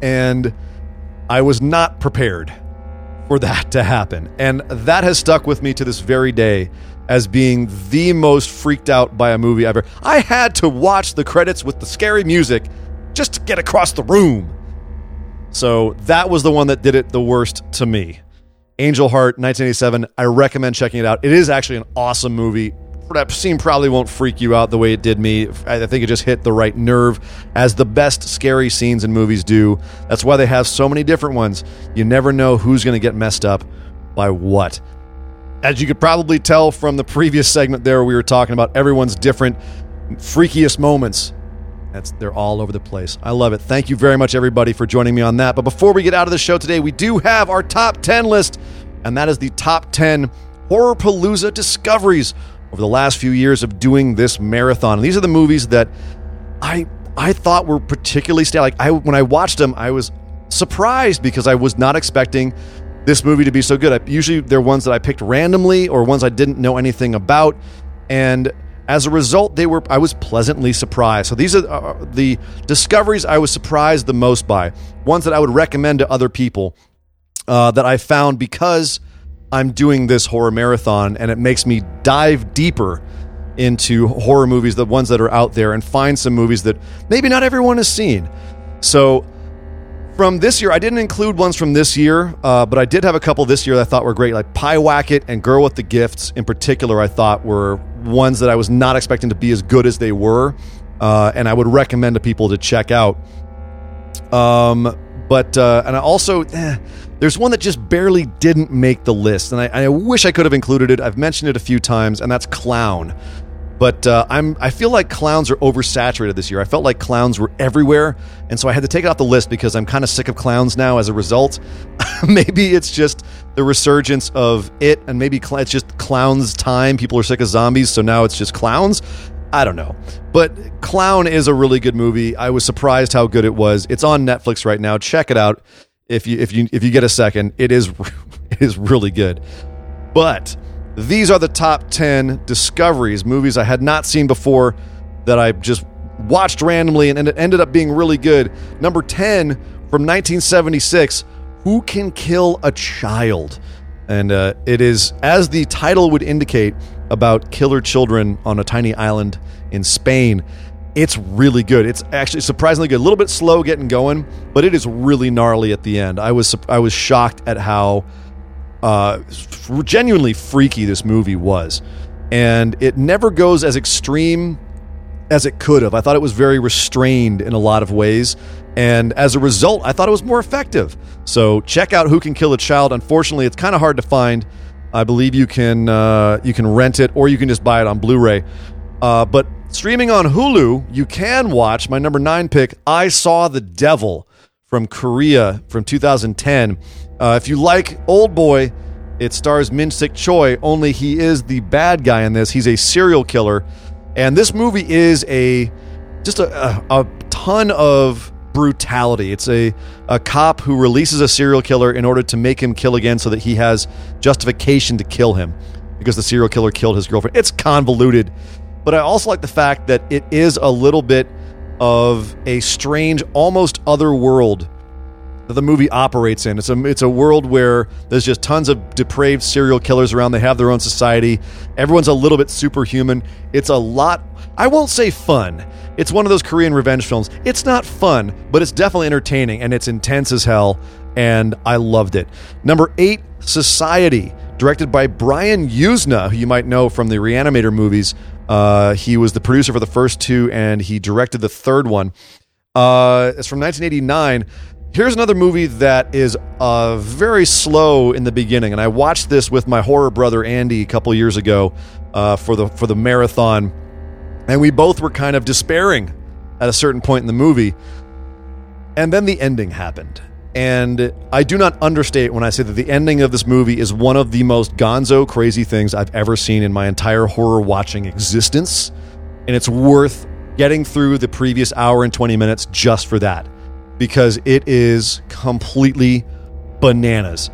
and I was not prepared for that to happen. And that has stuck with me to this very day as being the most freaked out by a movie ever. I had to watch the credits with the scary music just to get across the room. So that was the one that did it the worst to me. Angel Heart, 1987. I recommend checking it out. It is actually an awesome movie that scene probably won't freak you out the way it did me. I think it just hit the right nerve, as the best scary scenes in movies do. That's why they have so many different ones. You never know who's going to get messed up by what. As you could probably tell from the previous segment there, we were talking about everyone's different freakiest moments. That's they're all over the place. I love it. Thank you very much, everybody, for joining me on that. But before we get out of the show today, we do have our top 10 list, and that is the top 10 Horror Palooza discoveries over the last few years of doing this marathon. These are the movies that I I thought were particularly stellar. Like I when I watched them, I was surprised because I was not expecting this movie to be so good. I, usually they're ones that I picked randomly or ones I didn't know anything about, and as a result, they were I was pleasantly surprised. So these are uh, the discoveries I was surprised the most by. Ones that I would recommend to other people uh, that I found because I'm doing this horror marathon and it makes me dive deeper into horror movies, the ones that are out there, and find some movies that maybe not everyone has seen. So, from this year, I didn't include ones from this year, uh, but I did have a couple this year that I thought were great, like Pyewacket and Girl with the Gifts in particular. I thought were ones that I was not expecting to be as good as they were, uh, and I would recommend to people to check out. Um, but uh, and I also eh, there's one that just barely didn't make the list, and I, I, wish I could have included it. I've mentioned it a few times, and that's Clown. But uh, I'm I feel like clowns are oversaturated this year. I felt like clowns were everywhere, and so I had to take it off the list because I'm kind of sick of clowns now. As a result, maybe it's just the resurgence of it, and maybe cl- it's just clowns' time. People are sick of zombies, so now it's just clowns. I don't know. But Clown is a really good movie. I was surprised how good it was. It's on Netflix right now. Check it out if you if you if you get a second. It is it is really good. But these are the top 10 discoveries, movies I had not seen before that I just watched randomly and, and it ended up being really good. Number 10 from 1976, Who Can Kill a Child? And uh, it is, as the title would indicate, about killer children on a tiny island in Spain. It's really good. It's actually surprisingly good. A little bit slow getting going, but it is really gnarly at the end. I was I was shocked at how uh, genuinely freaky this movie was, and it never goes as extreme as it could have. I thought it was very restrained in a lot of ways, and as a result, I thought it was more effective. So check out Who Can Kill a Child. Unfortunately, it's kind of hard to find. I believe you can uh, you can rent it or you can just buy it on Blu-ray. Uh, but streaming on Hulu, you can watch my number nine pick. I saw the Devil from Korea from 2010. Uh, if you like Old Boy, it stars Min Sik Choi. Only he is the bad guy in this. He's a serial killer, and this movie is a just a, a, a ton of brutality. It's a, a cop who releases a serial killer in order to make him kill again so that he has justification to kill him because the serial killer killed his girlfriend. It's convoluted, but I also like the fact that it is a little bit of a strange, almost other world that the movie operates in. It's a it's a world where there's just tons of depraved serial killers around. They have their own society. Everyone's a little bit superhuman. It's a lot. I won't say fun. It's one of those Korean revenge films. It's not fun, but it's definitely entertaining and it's intense as hell. And I loved it. Number eight, Society, directed by Brian Yuzna, who you might know from the Reanimator movies. Uh, he was the producer for the first two, and he directed the third one. Uh, it's from 1989. Here's another movie that is uh, very slow in the beginning, and I watched this with my horror brother Andy a couple years ago uh, for the for the marathon, and we both were kind of despairing at a certain point in the movie, and then the ending happened, and I do not understate when I say that the ending of this movie is one of the most gonzo crazy things I've ever seen in my entire horror watching existence, and it's worth getting through the previous hour and 20 minutes just for that because it is completely bananas.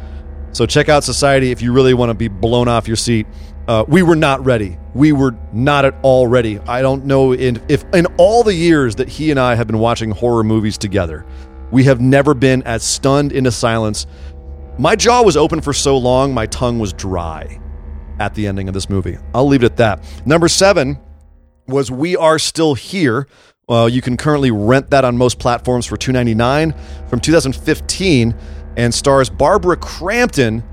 So check out Society if you really want to be blown off your seat. Uh, we were not ready. We were not at all ready. I don't know in, if in all the years that he and I have been watching horror movies together, we have never been as stunned into silence. My jaw was open for so long, my tongue was dry at the ending of this movie. I'll leave it at that. Number seven was We Are Still Here, uh, you can currently rent that on most platforms for $2.99 from 2015 and stars Barbara Crampton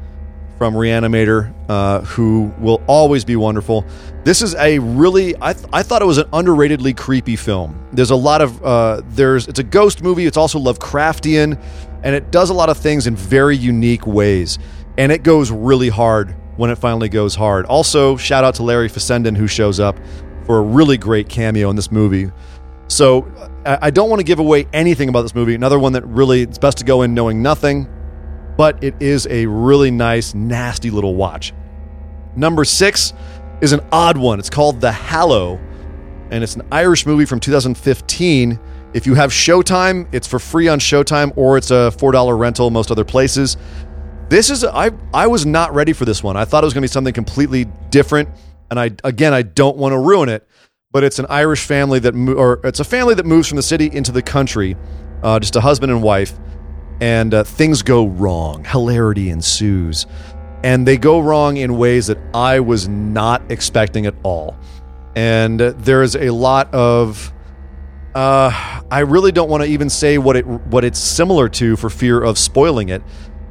from Reanimator, uh, who will always be wonderful. This is a really, I, th- I thought it was an underratedly creepy film. There's a lot of, uh, there's, it's a ghost movie. It's also Lovecraftian, and it does a lot of things in very unique ways. And it goes really hard when it finally goes hard. Also, shout out to Larry Fessenden, who shows up for a really great cameo in this movie. So I don't want to give away anything about this movie. Another one that really it's best to go in knowing nothing, but it is a really nice, nasty little watch. Number six is an odd one. It's called The Hallow, and it's an Irish movie from 2015. If you have Showtime, it's for free on Showtime, or it's a four dollar rental most other places. This is I I was not ready for this one. I thought it was going to be something completely different, and I again I don't want to ruin it but it's an Irish family that, or it's a family that moves from the city into the country, uh, just a husband and wife, and uh, things go wrong. Hilarity ensues, and they go wrong in ways that I was not expecting at all. And uh, there is a lot of, uh, I really don't want to even say what it what it's similar to for fear of spoiling it.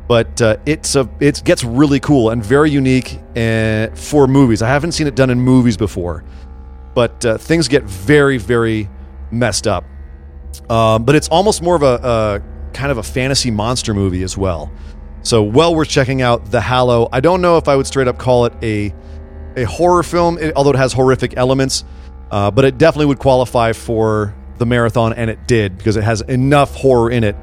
But uh, it's a it gets really cool and very unique uh, for movies. I haven't seen it done in movies before but uh, things get very, very messed up. Um, but it's almost more of a, a, kind of a fantasy monster movie as well. So well worth checking out. The Hallow. I don't know if I would straight up call it a a horror film, although it has horrific elements, uh, but it definitely would qualify for the marathon, and it did because it has enough horror in it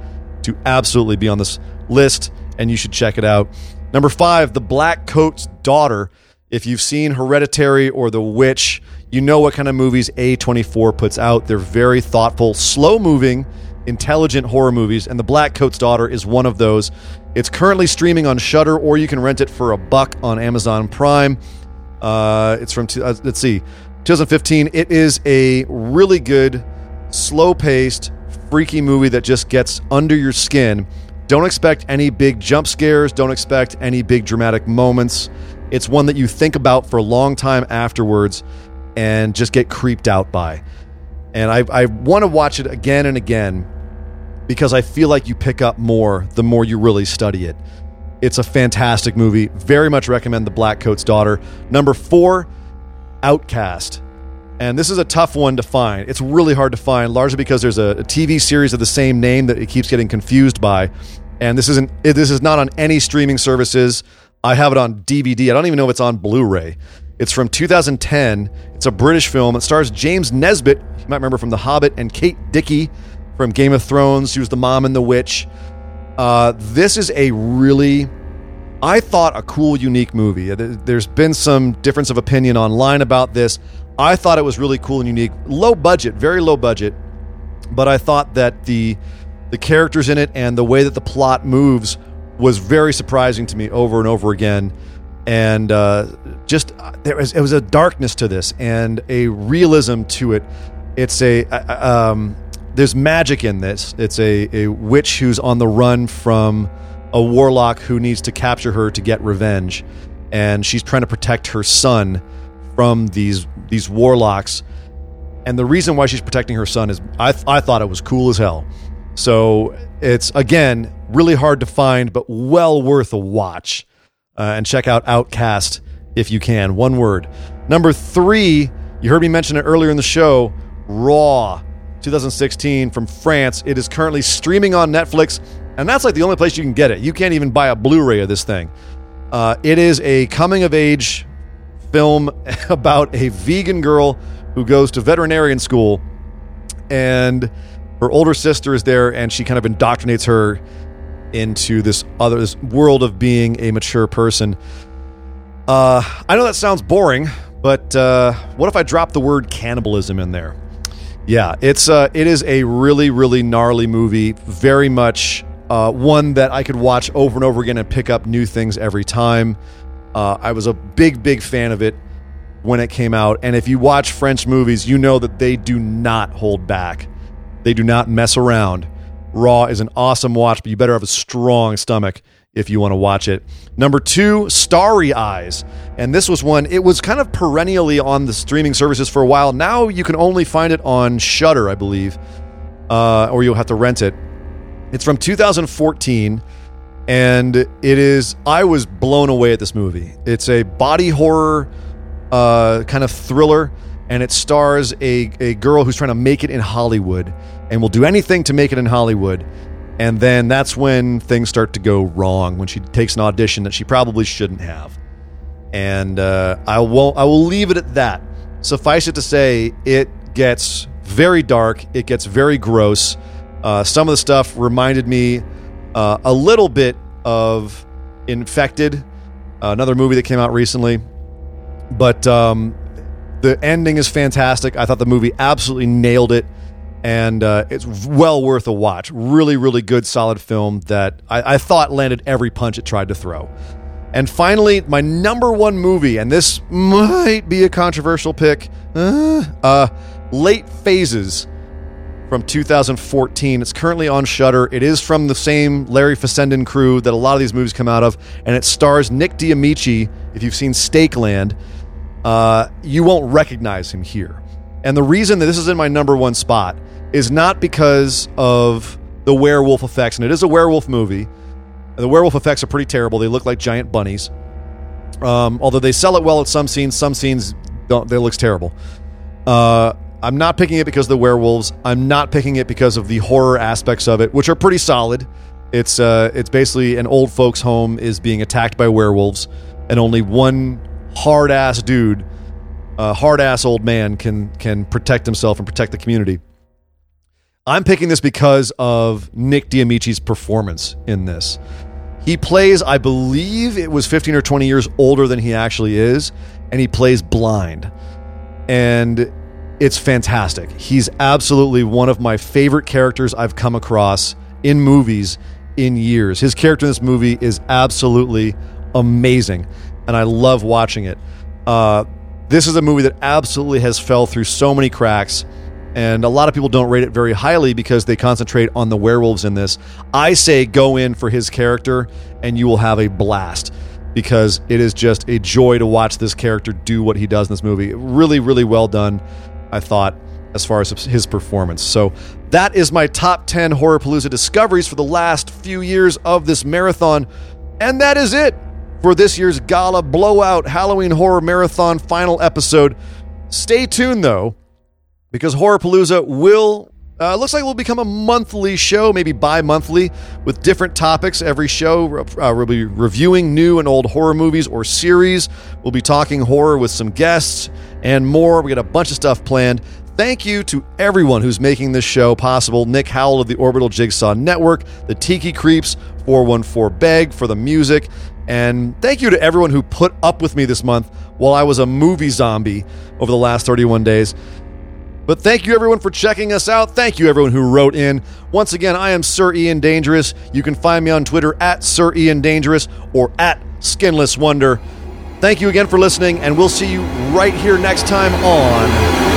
to absolutely be on this list, and you should check it out. Number five, The Black Coat's Daughter. If you've seen Hereditary or The Witch, you know what kind of movies A24 puts out. They're very thoughtful, slow moving, intelligent horror movies, and The Black Coat's Daughter is one of those. It's currently streaming on Shudder, or you can rent it for a buck on Amazon Prime. Uh, it's from, uh, let's see, 2015. It is a really good, slow paced, freaky movie that just gets under your skin. Don't expect any big jump scares, don't expect any big dramatic moments. It's one that you think about for a long time afterwards and just get creeped out by. And I, I want to watch it again and again because I feel like you pick up more the more you really study it. It's a fantastic movie. Very much recommend The Black Coat's Daughter. Number four, Outcast. And this is a tough one to find. It's really hard to find, largely because there's a, a TV series of the same name that it keeps getting confused by. And this isn't. This is not on any streaming services. I have it on DVD. I don't even know if it's on Blu-ray. It's from 2010. It's a British film. It stars James Nesbitt. You might remember from The Hobbit and Kate Dickie from Game of Thrones. She was the mom and The Witch. Uh, this is a really, I thought, a cool, unique movie. There's been some difference of opinion online about this. I thought it was really cool and unique. Low budget, very low budget, but I thought that the the characters in it and the way that the plot moves was very surprising to me over and over again. And uh, just there was it was a darkness to this and a realism to it. It's a um, there's magic in this. It's a, a witch who's on the run from a warlock who needs to capture her to get revenge, and she's trying to protect her son from these these warlocks. And the reason why she's protecting her son is I, th- I thought it was cool as hell. So it's again really hard to find, but well worth a watch. Uh, and check out Outcast if you can. One word. Number three, you heard me mention it earlier in the show. Raw. 2016 from France. It is currently streaming on Netflix, and that's like the only place you can get it. You can't even buy a Blu ray of this thing. Uh, it is a coming of age film about a vegan girl who goes to veterinarian school, and her older sister is there, and she kind of indoctrinates her into this other this world of being a mature person. Uh, I know that sounds boring, but uh, what if I drop the word cannibalism in there? Yeah, it's uh, it is a really really gnarly movie. Very much uh, one that I could watch over and over again and pick up new things every time. Uh, I was a big big fan of it when it came out, and if you watch French movies, you know that they do not hold back. They do not mess around. Raw is an awesome watch, but you better have a strong stomach if you want to watch it. Number two, Starry Eyes. And this was one, it was kind of perennially on the streaming services for a while. Now you can only find it on Shudder, I believe, uh, or you'll have to rent it. It's from 2014, and it is, I was blown away at this movie. It's a body horror uh, kind of thriller, and it stars a, a girl who's trying to make it in Hollywood and will do anything to make it in Hollywood and then that's when things start to go wrong when she takes an audition that she probably shouldn't have. And uh, I won't, I will leave it at that. Suffice it to say, it gets very dark. It gets very gross. Uh, some of the stuff reminded me uh, a little bit of Infected, another movie that came out recently. But um, the ending is fantastic. I thought the movie absolutely nailed it and uh, it's well worth a watch. Really, really good, solid film that I, I, thought landed every punch it tried to throw. And finally, my number one movie, and this might be a controversial pick, uh, uh, Late Phases from 2014. It's currently on Shudder. It is from the same Larry Fessenden crew that a lot of these movies come out of, and it stars Nick Damici. If you've seen Stakeland, uh, you won't recognize him here. And the reason that this is in my number one spot is not because of the werewolf effects, and it is a werewolf movie. The werewolf effects are pretty terrible. They look like giant bunnies. Um, although they sell it well at some scenes, some scenes don't. They looks terrible. Uh, I'm not picking it because of the werewolves. I'm not picking it because of the horror aspects of it, which are pretty solid. It's uh, it's basically an old folks' home is being attacked by werewolves, and only one hard ass dude, a hard ass old man, can can protect himself and protect the community. I'm picking this because of Nick Damici's performance in this. He plays, I believe it was 15 or 20 years older than he actually is, and he plays blind. And it's fantastic. He's absolutely one of my favorite characters I've come across in movies in years. His character in this movie is absolutely amazing, and I love watching it. Uh, this is a movie that absolutely has fell through so many cracks and a lot of people don't rate it very highly because they concentrate on the werewolves in this. I say go in for his character and you will have a blast because it is just a joy to watch this character do what he does in this movie. Really, really well done, I thought. as far as his performance. So that is my top 10 Horrorpalooza discoveries for the last few years of this marathon. And that is it for this year's Gala Blowout Halloween Horror Marathon final episode. Stay tuned though, because Horrorpalooza will uh, looks like it will become a monthly show, maybe bi-monthly, with different topics. Every show uh, we'll be reviewing new and old horror movies or series. We'll be talking horror with some guests and more. We got a bunch of stuff planned. Thank you to everyone who's making this show possible. Nick Howell of the Orbital Jigsaw Network, the Tiki Creeps, 414 Beg for the music, and thank you to everyone who put up with me this month while I was a movie zombie over the last 31 days. But thank you everyone for checking us out. Thank you everyone who wrote in. Once again, I am Sir Ian Dangerous. You can find me on Twitter at Sir Ian Dangerous or at Skinless Wonder. Thank you again for listening, and we'll see you right here next time on